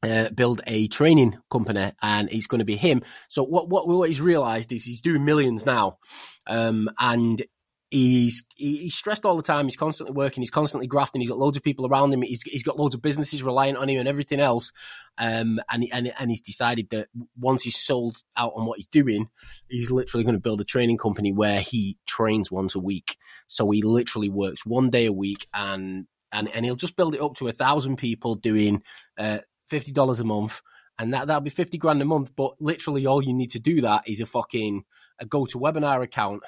uh, build a training company and it's going to be him. So what, what, what he's realized is he's doing millions now. Um, and He's he's stressed all the time. He's constantly working. He's constantly grafting. He's got loads of people around him. He's he's got loads of businesses reliant on him and everything else. Um, and and and he's decided that once he's sold out on what he's doing, he's literally going to build a training company where he trains once a week. So he literally works one day a week, and and and he'll just build it up to a thousand people doing uh, fifty dollars a month, and that that'll be fifty grand a month. But literally, all you need to do that is a fucking a GoToWebinar account,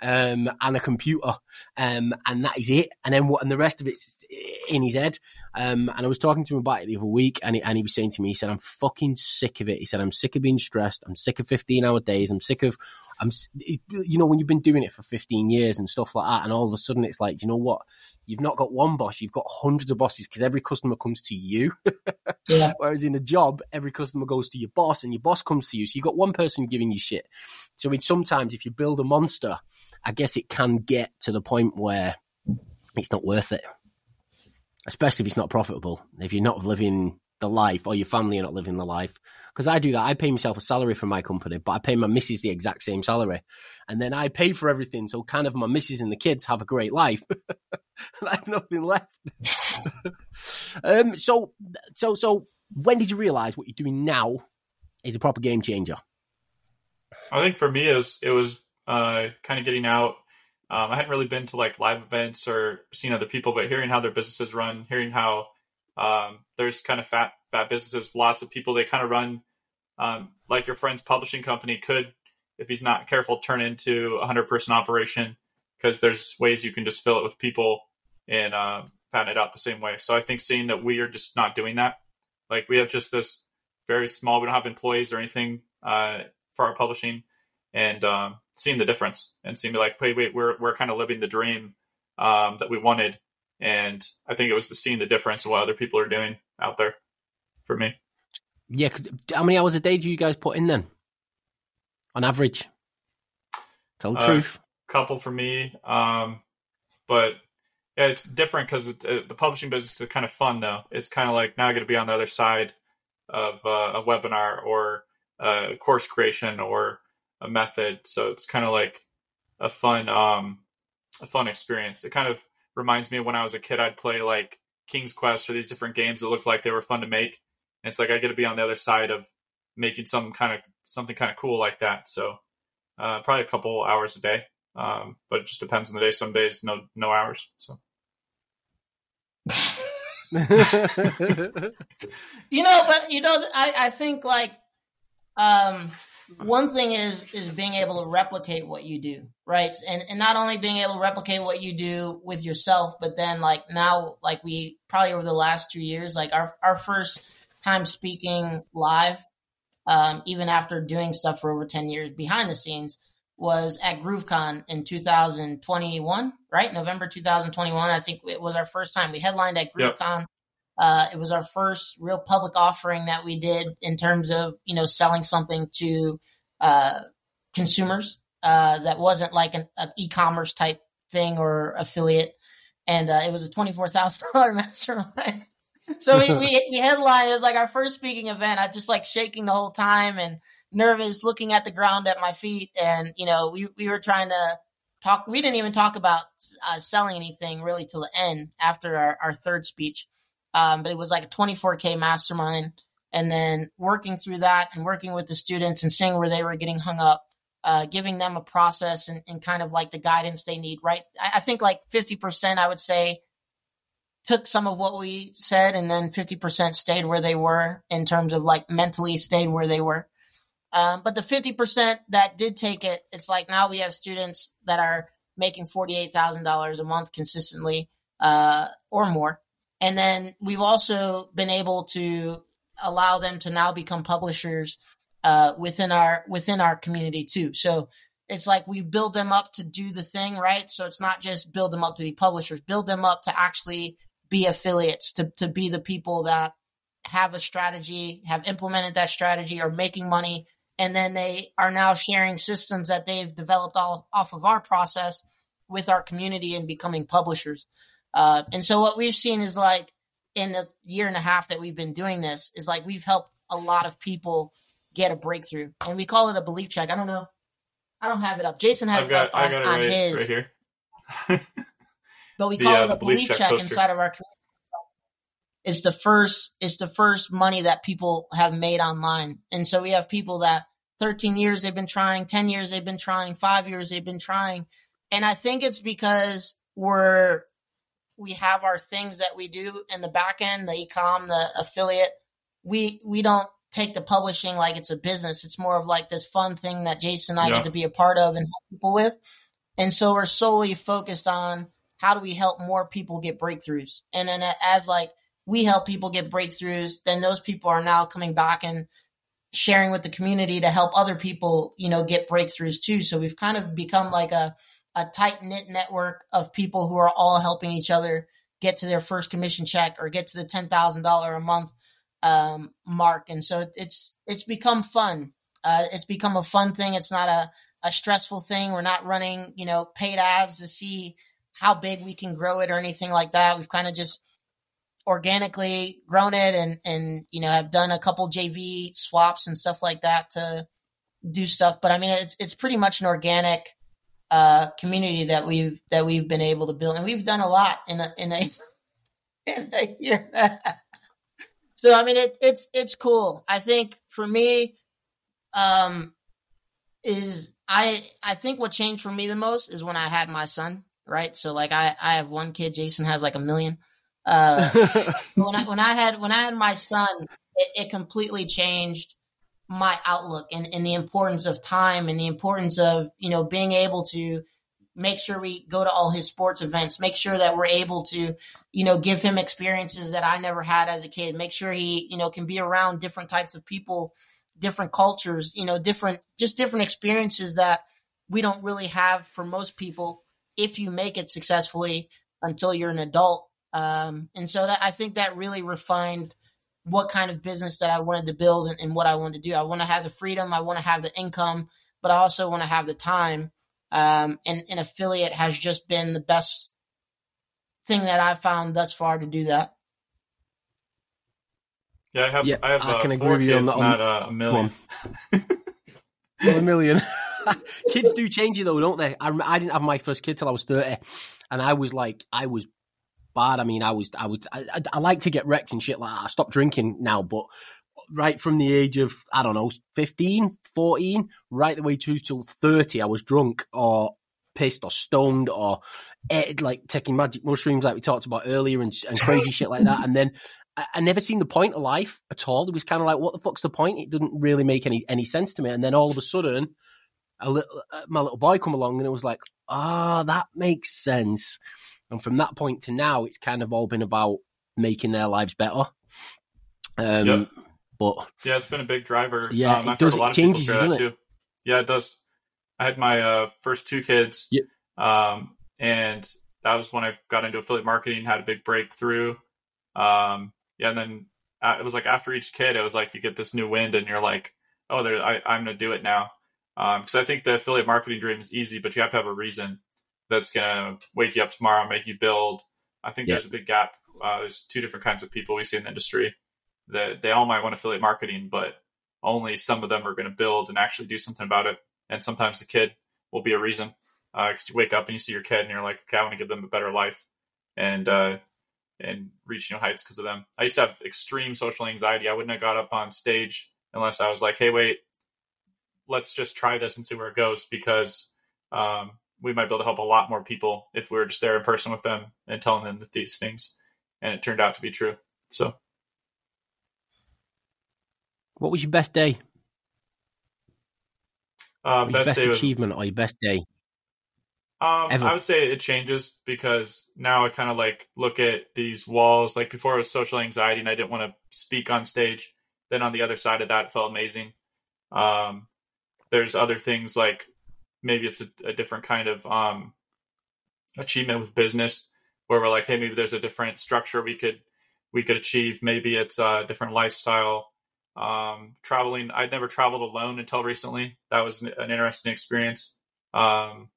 um, and a computer, um, and that is it. And then what? And the rest of it's in his head. Um, and I was talking to him about it the other week, and he, and he was saying to me, he said, "I'm fucking sick of it." He said, "I'm sick of being stressed. I'm sick of 15 hour days. I'm sick of." I'm, you know, when you've been doing it for 15 years and stuff like that, and all of a sudden it's like, you know what? You've not got one boss, you've got hundreds of bosses because every customer comes to you. yeah. Whereas in a job, every customer goes to your boss and your boss comes to you. So you've got one person giving you shit. So I mean, sometimes if you build a monster, I guess it can get to the point where it's not worth it. Especially if it's not profitable. If you're not living the life or your family are not living the life. Because I do that. I pay myself a salary for my company, but I pay my missus the exact same salary. And then I pay for everything. So kind of my missus and the kids have a great life. and I have nothing left. um, so, so, so when did you realize what you're doing now is a proper game changer? I think for me, it was, it was uh, kind of getting out. Um, I hadn't really been to like live events or seen other people, but hearing how their businesses run, hearing how um, there's kind of fat fat businesses, lots of people they kind of run um, like your friend's publishing company could, if he's not careful, turn into a hundred person operation because there's ways you can just fill it with people and uh, it out the same way. So I think seeing that we are just not doing that, like we have just this very small, we don't have employees or anything uh, for our publishing, and um, seeing the difference and seeing like, wait, wait, we're we're kind of living the dream um, that we wanted and I think it was the seeing the difference of what other people are doing out there for me. Yeah, how many hours a day do you guys put in then, on average? Tell the uh, truth. Couple for me, um, but yeah, it's different because uh, the publishing business is kind of fun though. It's kind of like now I got to be on the other side of uh, a webinar or a course creation or a method, so it's kind of like a fun, um, a fun experience. It kind of reminds me of when I was a kid, I'd play like King's Quest or these different games that looked like they were fun to make. And it's like I get to be on the other side of making some kind of something kind of cool like that. So uh, probably a couple hours a day, um, but it just depends on the day. Some days no no hours. So. you know, but you know, I I think like um one thing is is being able to replicate what you do right? And and not only being able to replicate what you do with yourself but then like now like we probably over the last two years like our our first time speaking live um, even after doing stuff for over 10 years behind the scenes was at groovecon in 2021 right? November 2021 i think it was our first time. We headlined at groovecon yep. Uh, it was our first real public offering that we did in terms of you know selling something to uh, consumers. uh, that wasn't like an, an e-commerce type thing or affiliate, and uh, it was a twenty four thousand dollar mastermind. so we, we we headlined. It was like our first speaking event. I just like shaking the whole time and nervous, looking at the ground at my feet, and you know we we were trying to talk. We didn't even talk about uh, selling anything really till the end after our, our third speech. Um, but it was like a 24k mastermind, and then working through that and working with the students and seeing where they were getting hung up uh, giving them a process and, and, kind of like the guidance they need, right? I, I, think like 50%, I would say, took some of what we said and then 50% stayed where they were in terms of like mentally stayed where they were. Um, but the 50% that did take it, it's like now we have students that are making $48,000 a month consistently uh, or more. And then we've also been able to allow them to now become publishers uh, within our within our community too. So it's like we build them up to do the thing, right? So it's not just build them up to be publishers, build them up to actually be affiliates, to to be the people that have a strategy, have implemented that strategy, are making money, and then they are now sharing systems that they've developed all off of our process with our community and becoming publishers. Uh, and so what we've seen is like in the year and a half that we've been doing this is like we've helped a lot of people get a breakthrough, and we call it a belief check. I don't know. I don't have it up. Jason has got, it up on, it on right, his. right here. but we The, call uh, it a belief belief check check, inside of our community. It's the first. It's the first money that people have made online, and so we have people that 13 years they've been trying, 10 years they've been trying, five years they've been trying, and I think it's because we're we have our things that we do in the back end, the ecom, the affiliate. We we don't take the publishing like it's a business. It's more of like this fun thing that Jason and I Yeah. get to be a part of and help people with. And so we're solely focused on how do we help more people get breakthroughs. And then as like we help people get breakthroughs, then those people are now coming back and sharing with the community to help other people, you know, get breakthroughs too. So we've kind of become like a a tight knit network of people who are all helping each other get to their first commission check or get to the ten thousand dollar a month um, mark. And so it's it's become fun. Uh, it's become a fun thing. It's not a a stressful thing. We're not running you know paid ads to see how big we can grow it or anything like that. We've kind of just organically grown it and and you know have done a couple JV swaps and stuff like that to do stuff. But I mean, it's it's pretty much an organic uh, community that we've that we've been able to build, and we've done a lot in a in a in a year. so I mean, it, it's it's cool. I think for me, um, is I I think what changed for me the most is when I had my son. Right, so like I I have one kid. Jason has like a million. Uh, when I when I had when I had my son, it, it completely changed my outlook and, and the importance of time and the importance of you know being able to make sure we go to all his sports events, make sure that we're able to you know give him experiences that I never had as a kid, make sure he you know can be around different types of people, different cultures, you know different just different experiences that we don't really have for most people if you make it successfully until you're an adult. Um, and so that I think that really refined what kind of business that I wanted to build and, and what I wanted to do. I want to have the freedom, I want to have the income, but I also want to have the time. Um, and an affiliate has just been the best thing that I've found thus far to do that. Yeah, I have. Yeah, I have. I uh, can agree with you on kids, that not uh, a million. Well, a million. Kids do change you though, don't they? I, I didn't have my first kid till I was thirty, and I was like, I was bad. I mean, I was, I was, I, I, I like to get wrecked and shit like that. I stopped drinking now, but right from the age of I don't know, 15, 14, right the way through till thirty, I was drunk or pissed or stoned or ate, like taking magic mushrooms, like we talked about earlier, and, and crazy shit like that. And then I, I never seen the point of life at all. It was kind of like, what the fuck's the point? It didn't really make any any sense to me. And then all of a sudden, a little, uh, my little boy come along, and it was like, ah, that makes sense. And from that point to now, it's kind of all been about making their lives better. Um, Yep. But Yeah, it's been a big driver. Yeah, um, it I've does- a it lot of changes people you, share that doesn't too. Yeah, it does. I had my uh, first two kids, Yep. um, and that was when I got into affiliate marketing, had a big breakthrough. Um, yeah, and then uh, it was like after each kid, it was like you get this new wind, and you're like, oh, there, I, I'm gonna do it now. because um, I think the affiliate marketing dream is easy, but you have to have a reason that's going to wake you up tomorrow, make you build. I think yeah. there's a big gap. Uh, there's two different kinds of people we see in the industry that they all might want affiliate marketing, but only some of them are going to build and actually do something about it. And sometimes the kid will be a reason because uh, you wake up and you see your kid and you're like, okay, I want to give them a better life and uh, and reach new heights because of them. I used to have extreme social anxiety. I wouldn't have got up on stage unless I was like, hey, wait, let's just try this and see where it goes because um, we might be able to help a lot more people if we were just there in person with them and telling them these things. And it turned out to be true. So, what was your best day? Uh, best, best day achievement was, or your best day? Um, I would say it changes because now I kind of like look at these walls. Like before, it was social anxiety, and I didn't want to speak on stage. Then on the other side of that, it felt amazing. Um, there's other things like maybe it's a, a different kind of um, achievement with business where we're like, hey, maybe there's a different structure we could we could achieve. Maybe it's a different lifestyle. Um, traveling, I'd never traveled alone until recently. That was an, an interesting experience. Um,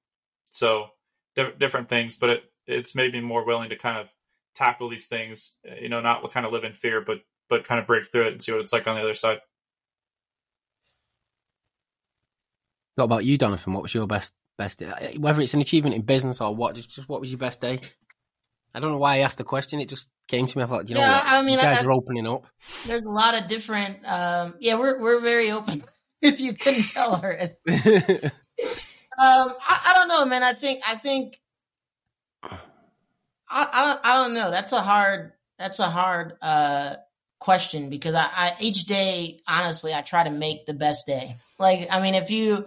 so di- different things, but it, it's made me more willing to kind of tackle these things. You know, not kind of live in fear, but but kind of break through it and see what it's like on the other side. What about you, Donovan? What was your best best day? Whether it's an achievement in business or what, just, just what was your best day? I don't know why I asked the question. It just came to me. I thought, you know, yeah, what? I mean, you guys I, are opening up. There's a lot of different. Um, yeah, we're we're very open. if you couldn't tell her, um, I, I, don't know, man. I think I think I, I I don't know. That's a hard that's a hard uh, question because I, I each day, honestly, I try to make the best day. Like, I mean, if you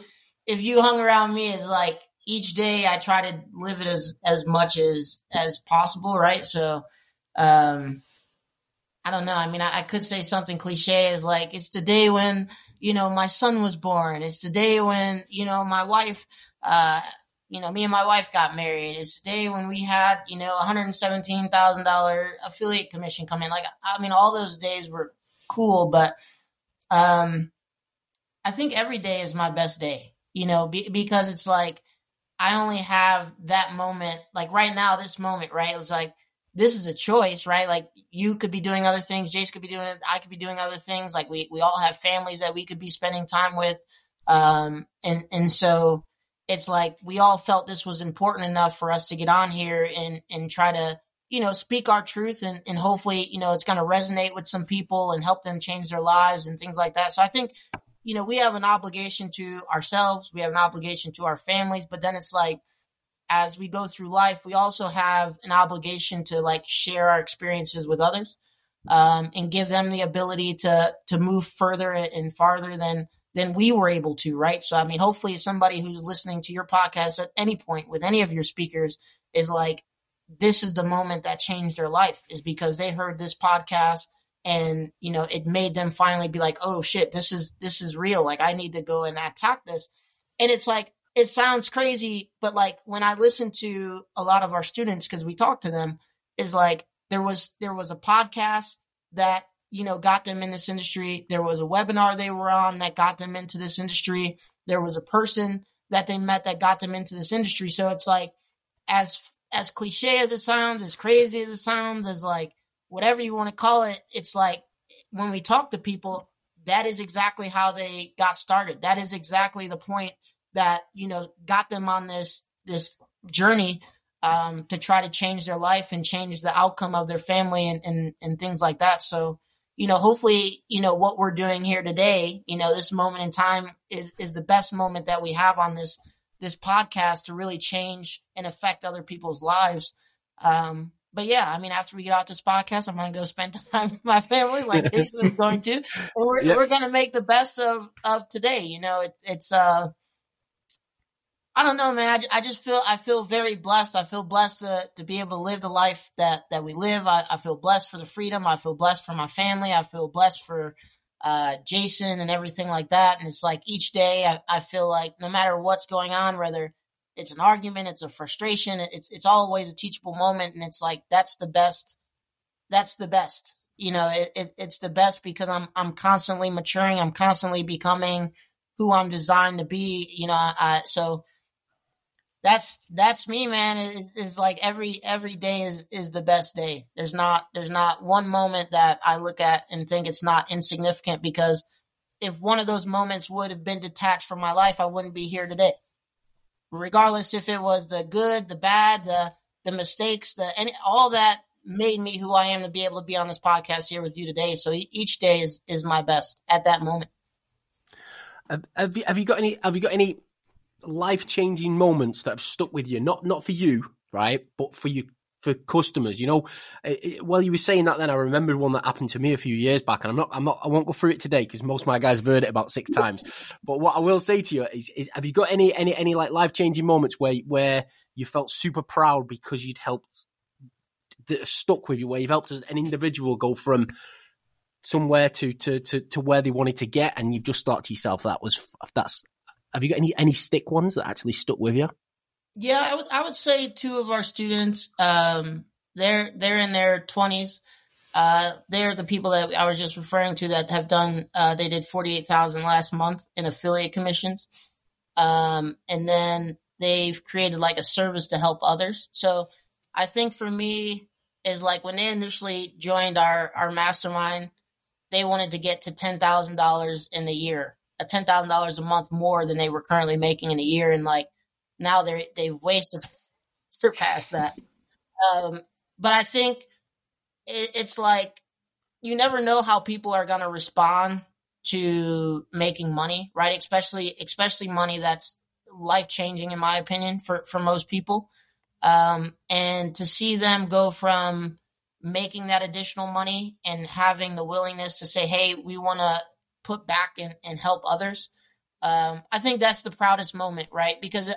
if you hung around me, it's like each day I try to live it as as much as as possible, right? So, um, I don't know. I mean, I, I could say something cliche is like it's the day when you know my son was born. It's the day when you know my wife. Uh, you know, me and my wife got married. It's the day when we had, you know, $117,000 affiliate commission come in. Like, I mean, all those days were cool, but, um, I think every day is my best day, you know, be, because it's like I only have that moment. Like right now, this moment, right? It's like this is a choice, right? Like you could be doing other things, Jace could be doing it, I could be doing other things. Like we we all have families that we could be spending time with, um, and and so it's like we all felt this was important enough for us to get on here and and try to you know speak our truth and and hopefully you know it's going to resonate with some people and help them change their lives and things like that. So I think you know, we have an obligation to ourselves, we have an obligation to our families, but then it's like as we go through life, we also have an obligation to like share our experiences with others um, and give them the ability to to move further and farther than than we were able to, right? So, I mean, hopefully, somebody who's listening to your podcast at any point with any of your speakers is like, this is the moment that changed their life, is because they heard this podcast and you know it made them finally be like oh shit this is this is real. Like i need to go and attack this. And it's like it sounds crazy but like when i listen to a lot of our students because we talk to them is like there was there was a podcast that you know got them in this industry. There was a webinar they were on that got them into this industry. There was a person that they met that got them into this industry. So it's like as as cliche as it sounds as crazy as it sounds as like whatever you want to call it, it's like when we talk to people, that is exactly how they got started. That is exactly the point that, you know, got them on this this journey um, to try to change their life and change the outcome of their family and, and, and things like that. So, you know, hopefully, you know, what we're doing here today, you know, this moment in time is is the best moment that we have on this this podcast to really change and affect other people's lives. Um, but yeah, I mean, after we get off this podcast, I'm going to go spend time with my family, like Jason is going to. And we're yep. we're going to make the best of of today. You know, it, it's uh, I don't know, man. I, I just feel I feel very blessed. I feel blessed to to be able to live the life that that we live. I, I feel blessed for the freedom. I feel blessed for my family. I feel blessed for uh, Jason and everything like that. And it's like each day, I, I feel like no matter what's going on, whether it's an argument, it's a frustration, it's it's always a teachable moment, and it's like that's the best. That's the best. You know, it, it, it's the best because I'm I'm constantly maturing, I'm constantly becoming who I'm designed to be. You know, I, so that's that's me, man. It, it's like every every day is is the best day. There's not there's not one moment that I look at and think it's not insignificant because if one of those moments would have been detached from my life, I wouldn't be here today. Regardless if it was the good, the bad, the the mistakes, the any all that made me who I am to be able to be on this podcast here with you today. So each day is is my best at that moment. Have, you, have you got any? Have you got any life changing moments that have stuck with you? Not not for you, right, but for you for customers. You know, while you were saying that, then I remembered one that happened to me a few years back, and I'm not, I'm not, I won't go through it today because most of my guys have heard it about six times. But what I will say to you is, is have you got any, any, any like life changing moments where where you felt super proud because you'd helped that have stuck with you, where you've helped an individual go from somewhere to, to, to, to where they wanted to get, and you've just thought to yourself, that was, that's, have you got any, any stick ones that actually stuck with you? Yeah, I would, I would say two of our students, um, they're, they're in their twenties. Uh, they're the people that I was just referring to that have done, uh, they did 48,000 last month in affiliate commissions. Um, and then they've created like a service to help others. So I think for me is like when they initially joined our, our mastermind, they wanted to get to $10,000 in a year, a $10,000 a month more than they were currently making in a year. And like now they're, they've wasted, surpassed that. Um, but I think it, it's like you never know how people are going to respond to making money, right? Especially, especially money that's life changing, in my opinion, for, for most people. Um, and to see them go from making that additional money and having the willingness to say, hey, we want to put back and, and help others. Um, I think that's the proudest moment, right? Because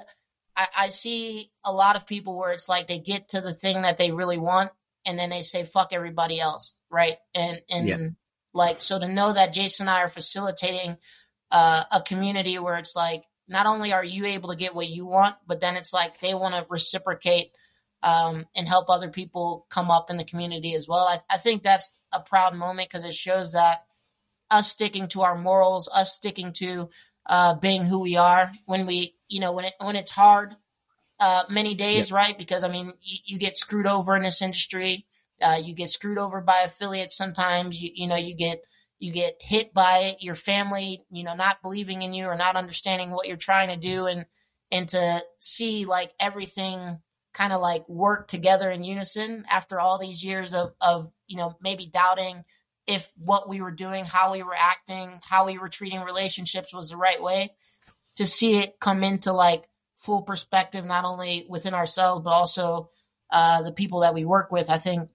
I, I see a lot of people where it's like they get to the thing that they really want and then they say, fuck everybody else, right? And, and yeah. like, so to know that Jason and I are facilitating uh, a community where it's like, not only are you able to get what you want, but then it's like they want to reciprocate um, and help other people come up in the community as well. I, I think that's a proud moment because it shows that us sticking to our morals, us sticking to uh, being who we are when we, you know, when it when it's hard, uh, many days, yep. right? Because I mean, you, you, get screwed over in this industry. Uh, you get screwed over by affiliates sometimes. You you know you get you get hit by it. your family, you know, not believing in you or not understanding what you're trying to do, and and to see like everything kind of like work together in unison after all these years of, of, you know, maybe doubting if what we were doing, how we were acting, how we were treating relationships was the right way to see it come into like full perspective, not only within ourselves, but also uh, the people that we work with. I think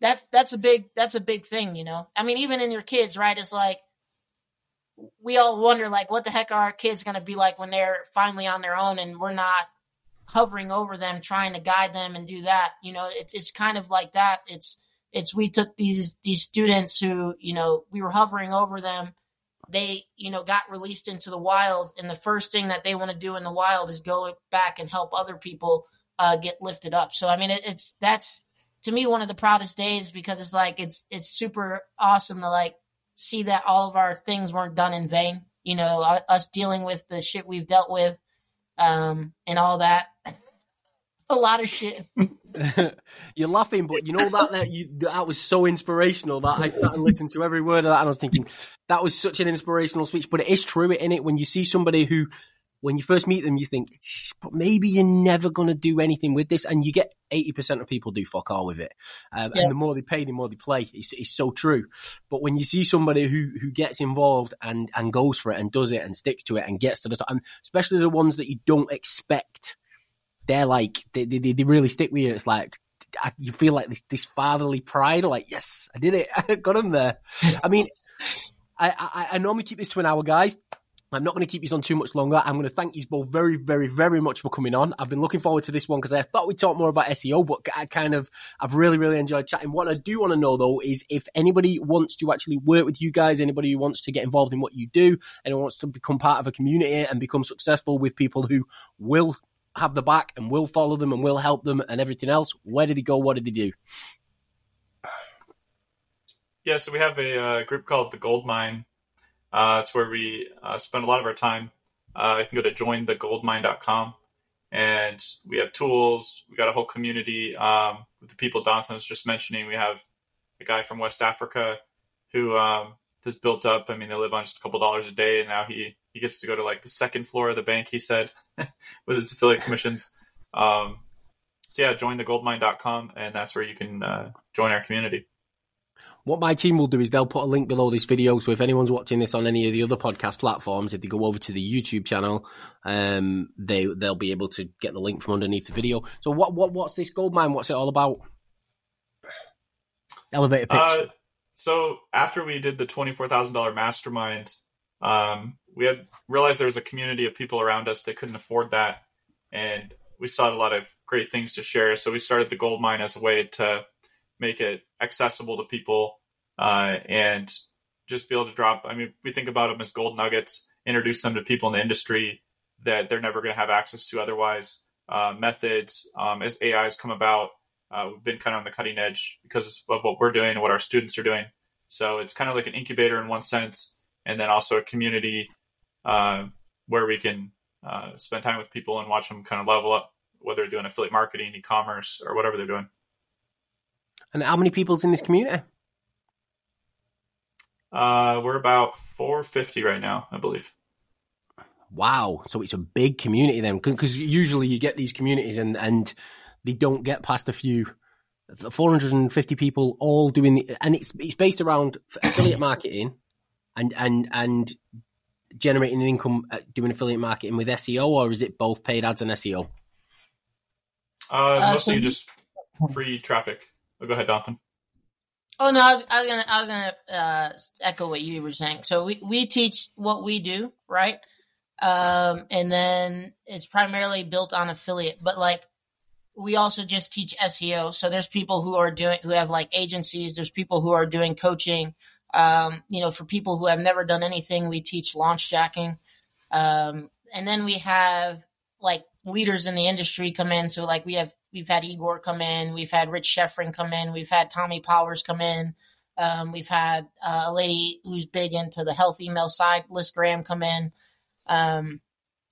that's, that's a big, that's a big thing, you know, I mean, even in your kids, right? It's like, we all wonder like what the heck are our kids going to be like when they're finally on their own and we're not hovering over them, trying to guide them and do that. You know, it, it's kind of like that. It's it's we took these these students who you know we were hovering over them. They you know got released into the wild, and the first thing that they want to do in the wild is go back and help other people uh, get lifted up. So I mean, it, it's that's to me one of the proudest days because it's like it's it's super awesome to like see that all of our things weren't done in vain. You know, us dealing with the shit we've dealt with um, and all that. A lot of shit. You're laughing, but you know that that, you, that was so inspirational that I sat and listened to every word of that, and I was thinking that was such an inspirational speech. But it is true, in it when you see somebody who, when you first meet them, you think, but maybe you're never going to do anything with this, and you get eighty percent of people do fuck all with it, um, yeah. and the more they pay, the more they play. It's, it's so true. But when you see somebody who who gets involved and and goes for it and does it and sticks to it and gets to the top, and especially the ones that you don't expect they're like they, they, they really stick with you. It's like you feel like this this fatherly pride, like yes, I did it, I got him there. I mean, I, I, I normally keep this to an hour, guys. I'm not going to keep you on too much longer. I'm going to thank you both very, very, very much for coming on. I've been looking forward to this one because I thought we'd talk more about SEO, but I kind of, I've really, really enjoyed chatting. What I do want to know though is if anybody wants to actually work with you guys, anybody who wants to get involved in what you do, anyone wants to become part of a community and become successful with people who will have the back and will follow them and will help them and everything else. Where did he go? What did he do? Yeah, so we have a uh, group called the Gold Mine. Uh, it's where we uh, spend a lot of our time. Uh, you can go to jointhegoldmine.com and we have tools. We got a whole community um, with the people Donothan was just mentioning. We have a guy from West Africa who um, has built up. I mean, they live on just a couple dollars a day, and now he he gets to go to like the second floor of the bank. He said with his affiliate commissions. Um, so yeah, join thegoldmine.com, and that's where you can uh, join our community. What my team will do is they'll put a link below this video. So if anyone's watching this on any of the other podcast platforms, if they go over to the YouTube channel, um, they they'll be able to get the link from underneath the video. So what what what's this gold mine? What's it all about? Elevator pitch. Uh, so after we did the twenty four thousand dollar mastermind, um, we had realized there was a community of people around us that couldn't afford that, and we saw a lot of great things to share. So we started the gold mine as a way to make it accessible to people uh, and just be able to drop. I mean, we think about them as gold nuggets, introduce them to people in the industry that they're never going to have access to otherwise. Uh, methods um, as AIs come about, uh, we've been kind of on the cutting edge because of what we're doing and what our students are doing. So it's kind of like an incubator in one sense, and then also a community uh, where we can uh, spend time with people and watch them kind of level up, whether they're doing affiliate marketing, e-commerce, or whatever they're doing. And how many people's in this community? Uh, we're about 450 right now, I believe. Wow, so it's a big community then, because usually you get these communities and and they don't get past a few. 450 people all doing the, and it's it's based around affiliate marketing and and and generating an income uh, doing affiliate marketing with SEO, or is it both paid ads and SEO? Uh, uh mostly so just free traffic. Oh, go ahead, Donothan. Oh no, I was, I was gonna I was gonna uh, echo what you were saying. So we we teach what we do, right? Um, and then it's primarily built on affiliate, but like we also just teach SEO. So there's people who are doing who have like agencies. There's people who are doing coaching. Um, you know, for people who have never done anything, we teach launch jacking. Um, and then we have like leaders in the industry come in. So like we have We've had Igor come in. We've had Rich Schefren come in. We've had Tommy Powers come in. Um, we've had uh, a lady who's big into the health email side, Liz Graham, come in. Um,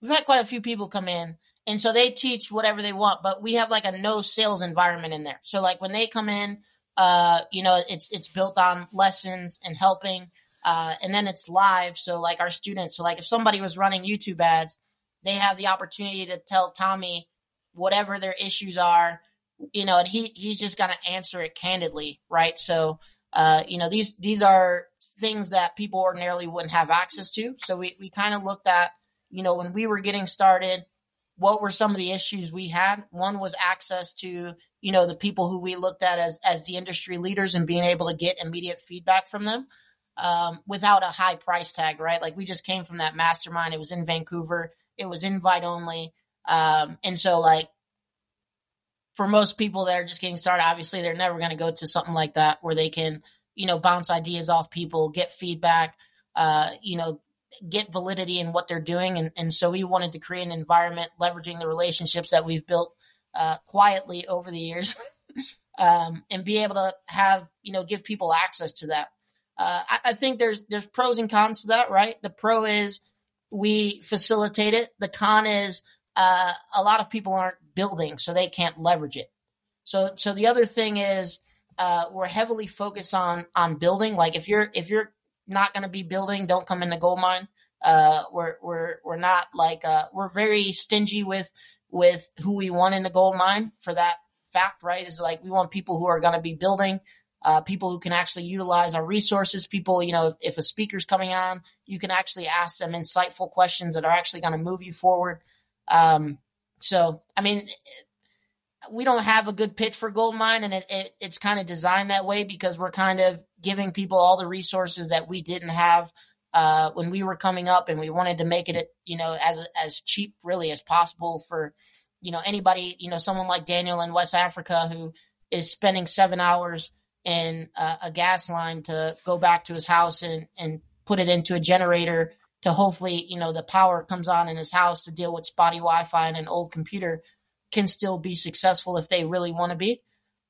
we've had quite a few people come in. And so they teach whatever they want, but we have like a no sales environment in there. So like when they come in, uh, you know, it's it's built on lessons and helping, uh, and then it's live. So like our students, so like if somebody was running YouTube ads, they have the opportunity to tell Tommy, whatever their issues are, you know, and he he's just to answer it candidly, right? So, uh, you know, these these are things that people ordinarily wouldn't have access to. So we we kind of looked at, you know, when we were getting started, what were some of the issues we had? One was access to, you know, the people who we looked at as as the industry leaders and being able to get immediate feedback from them. Um, without a high price tag, right? Like we just came from that mastermind. It was in Vancouver. It was invite only. Um, and so like for most people that are just getting started, obviously they're never going to go to something like that where they can, you know, bounce ideas off people, get feedback, uh, you know, get validity in what they're doing. And, and so we wanted to create an environment leveraging the relationships that we've built uh, quietly over the years um, and be able to have, you know, give people access to that. Uh, I, I think there's there's pros and cons to that, right? The pro is we facilitate it. The con is uh, a lot of people aren't building, so they can't leverage it. So, so the other thing is uh, we're heavily focused on on building. Like if you're if you're not going to be building, don't come into gold mine. Uh, we're we're we're not like uh, we're very stingy with with who we want in the gold mine for that fact. Right? Is like we want people who are going to be building. Uh, people who can actually utilize our resources. People, you know, if, if a speaker's coming on, you can actually ask them insightful questions that are actually going to move you forward. Um, so, I mean, we don't have a good pitch for gold mine and it, it, it's kind of designed that way because we're kind of giving people all the resources that we didn't have uh, when we were coming up and we wanted to make it you know as as cheap really as possible for you know anybody you know someone like daniel in west africa who is spending seven hours in a, a gas line to go back to his house and and put it into a generator to hopefully, you know, the power comes on in his house to deal with spotty Wi-Fi and an old computer can still be successful if they really want to be.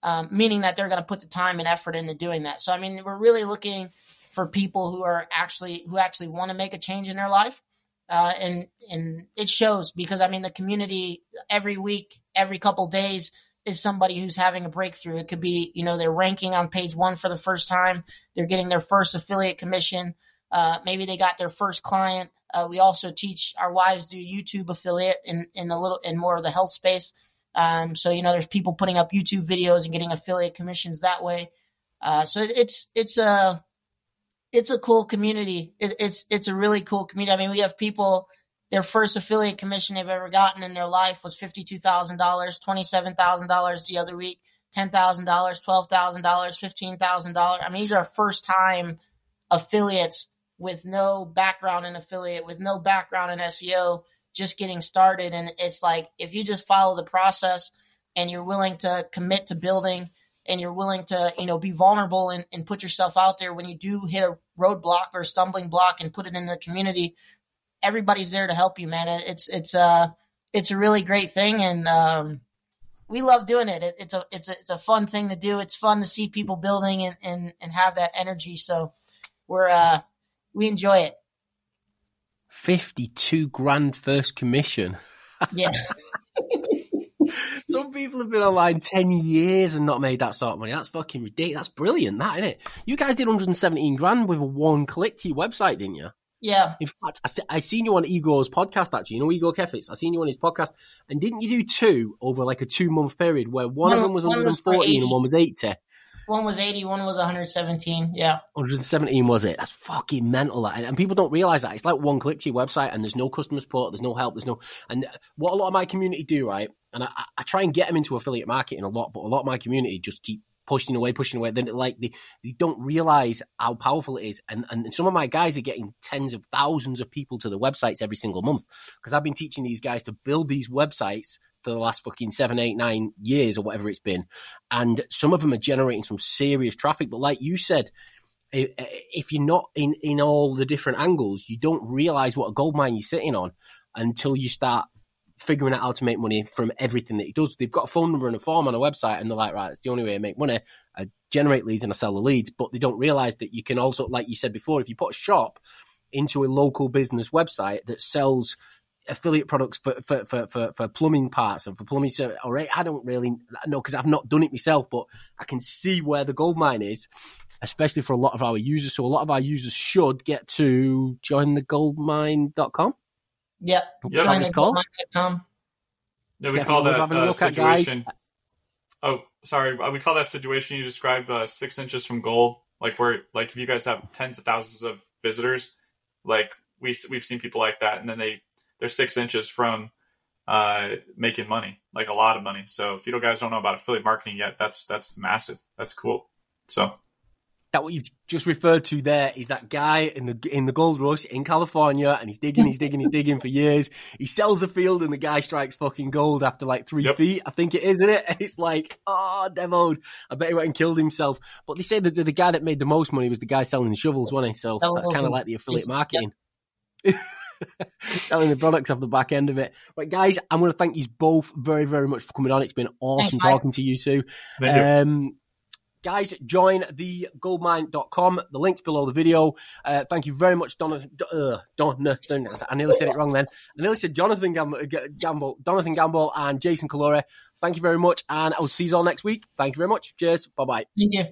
Um, meaning that they're going to put the time and effort into doing that. So, I mean, we're really looking for people who are actually who actually want to make a change in their life. Uh, and and it shows because I mean the community every week, every couple days is somebody who's having a breakthrough. It could be you know they're ranking on page one for the first time, they're getting their first affiliate commission, uh, maybe they got their first client. Uh, we also teach our wives do YouTube affiliate in in a little in more of the health space. Um, so you know there's people putting up YouTube videos and getting affiliate commissions that way. Uh, so it's it's a it's a cool community. It, it's it's a really cool community. I mean, we have people. Their first affiliate commission they've ever gotten in their life was fifty two thousand dollars, twenty seven thousand dollars the other week, ten thousand dollars, twelve thousand dollars, fifteen thousand dollars. I mean, these are first time affiliates with no background in affiliate, with no background in SEO, just getting started. And it's like if you just follow the process and you're willing to commit to building and you're willing to, you know, be vulnerable and, and put yourself out there when you do hit a roadblock or a stumbling block and put it in the community, everybody's there to help you, man. It's it's uh it's a really great thing and um we love doing it. it. It's a it's a it's a fun thing to do. It's fun to see people building and, and, and have that energy. So we're uh we enjoy it. 52 grand first commission. Yes. Some people have been online 10 years and not made that sort of money. That's fucking ridiculous. That's brilliant, that, isn't it? You guys did 117 grand with one click to your website, didn't you? Yeah. In fact, I, I seen you on Igor's podcast, actually. You know Igor Kheifets? I seen you on his podcast. And didn't you do two over like a two month period where one, one of them was 114 and one was 80? One was 80, one was 117. Yeah. 117 was it? That's fucking mental. And people don't realize that. It's like one click to your website and there's no customer support, there's no help, there's no. And what a lot of my community do, right? And I, I try and get them into affiliate marketing a lot, but a lot of my community just keep pushing away, pushing away. Then like they, they don't realize how powerful it is. And and some of my guys are getting tens of thousands of people to the websites every single month because I've been teaching these guys to build these websites for the last fucking seven, eight, nine years or whatever it's been. And some of them are generating some serious traffic. But like you said, if you're not in, in all the different angles, you don't realize what a gold mine you're sitting on until you start figuring out how to make money from everything that he does. They've got a phone number and a form on a website, and they're like, right, it's the only way to make money. I generate leads and I sell the leads, but they don't realize that you can also, like you said before, if you put a shop into a local business website that sells affiliate products for, for, for, for, for plumbing parts and for plumbing service. All right, I don't really know because I've not done it myself, but I can see where the gold mine is, especially for a lot of our users. So a lot of our users should get to jointhegoldmine.com. Yep. yep. Join the goldmine.com. Yeah, we call that uh, situation. Oh, sorry. We call that situation you described uh, six inches from gold. Like where, like if you guys have tens of thousands of visitors, like we we've seen people like that, and then they they're six inches from uh, making money, like a lot of money. So if you guys don't know about affiliate marketing yet, that's that's massive. That's cool. So that what you've just referred to there is that guy in the in the gold rush in California, and he's digging, he's digging, he's digging for years. He sells the field, and the guy strikes fucking gold after like three yep. feet. I think it is, isn't it? And it's like, oh, demoed. I bet he went and killed himself. But they say that the, the guy that made the most money was the guy selling the shovels, wasn't he? So that's kind of like the affiliate marketing. Yep. selling the products off the back end of it. But guys, I'm going to thank you both very, very much for coming on. It's been awesome Thanks, talking to you two. Um, guys, join the goldmine.com. The link's below the video. Uh, thank you very much, Donna, uh, Donothan. I nearly said it wrong then. I nearly said Jonathan Gamble, Jonathan Gamble and Jason Caluori. Thank you very much. And I'll see you all next week. Thank you very much. Cheers. Bye bye. Thank you.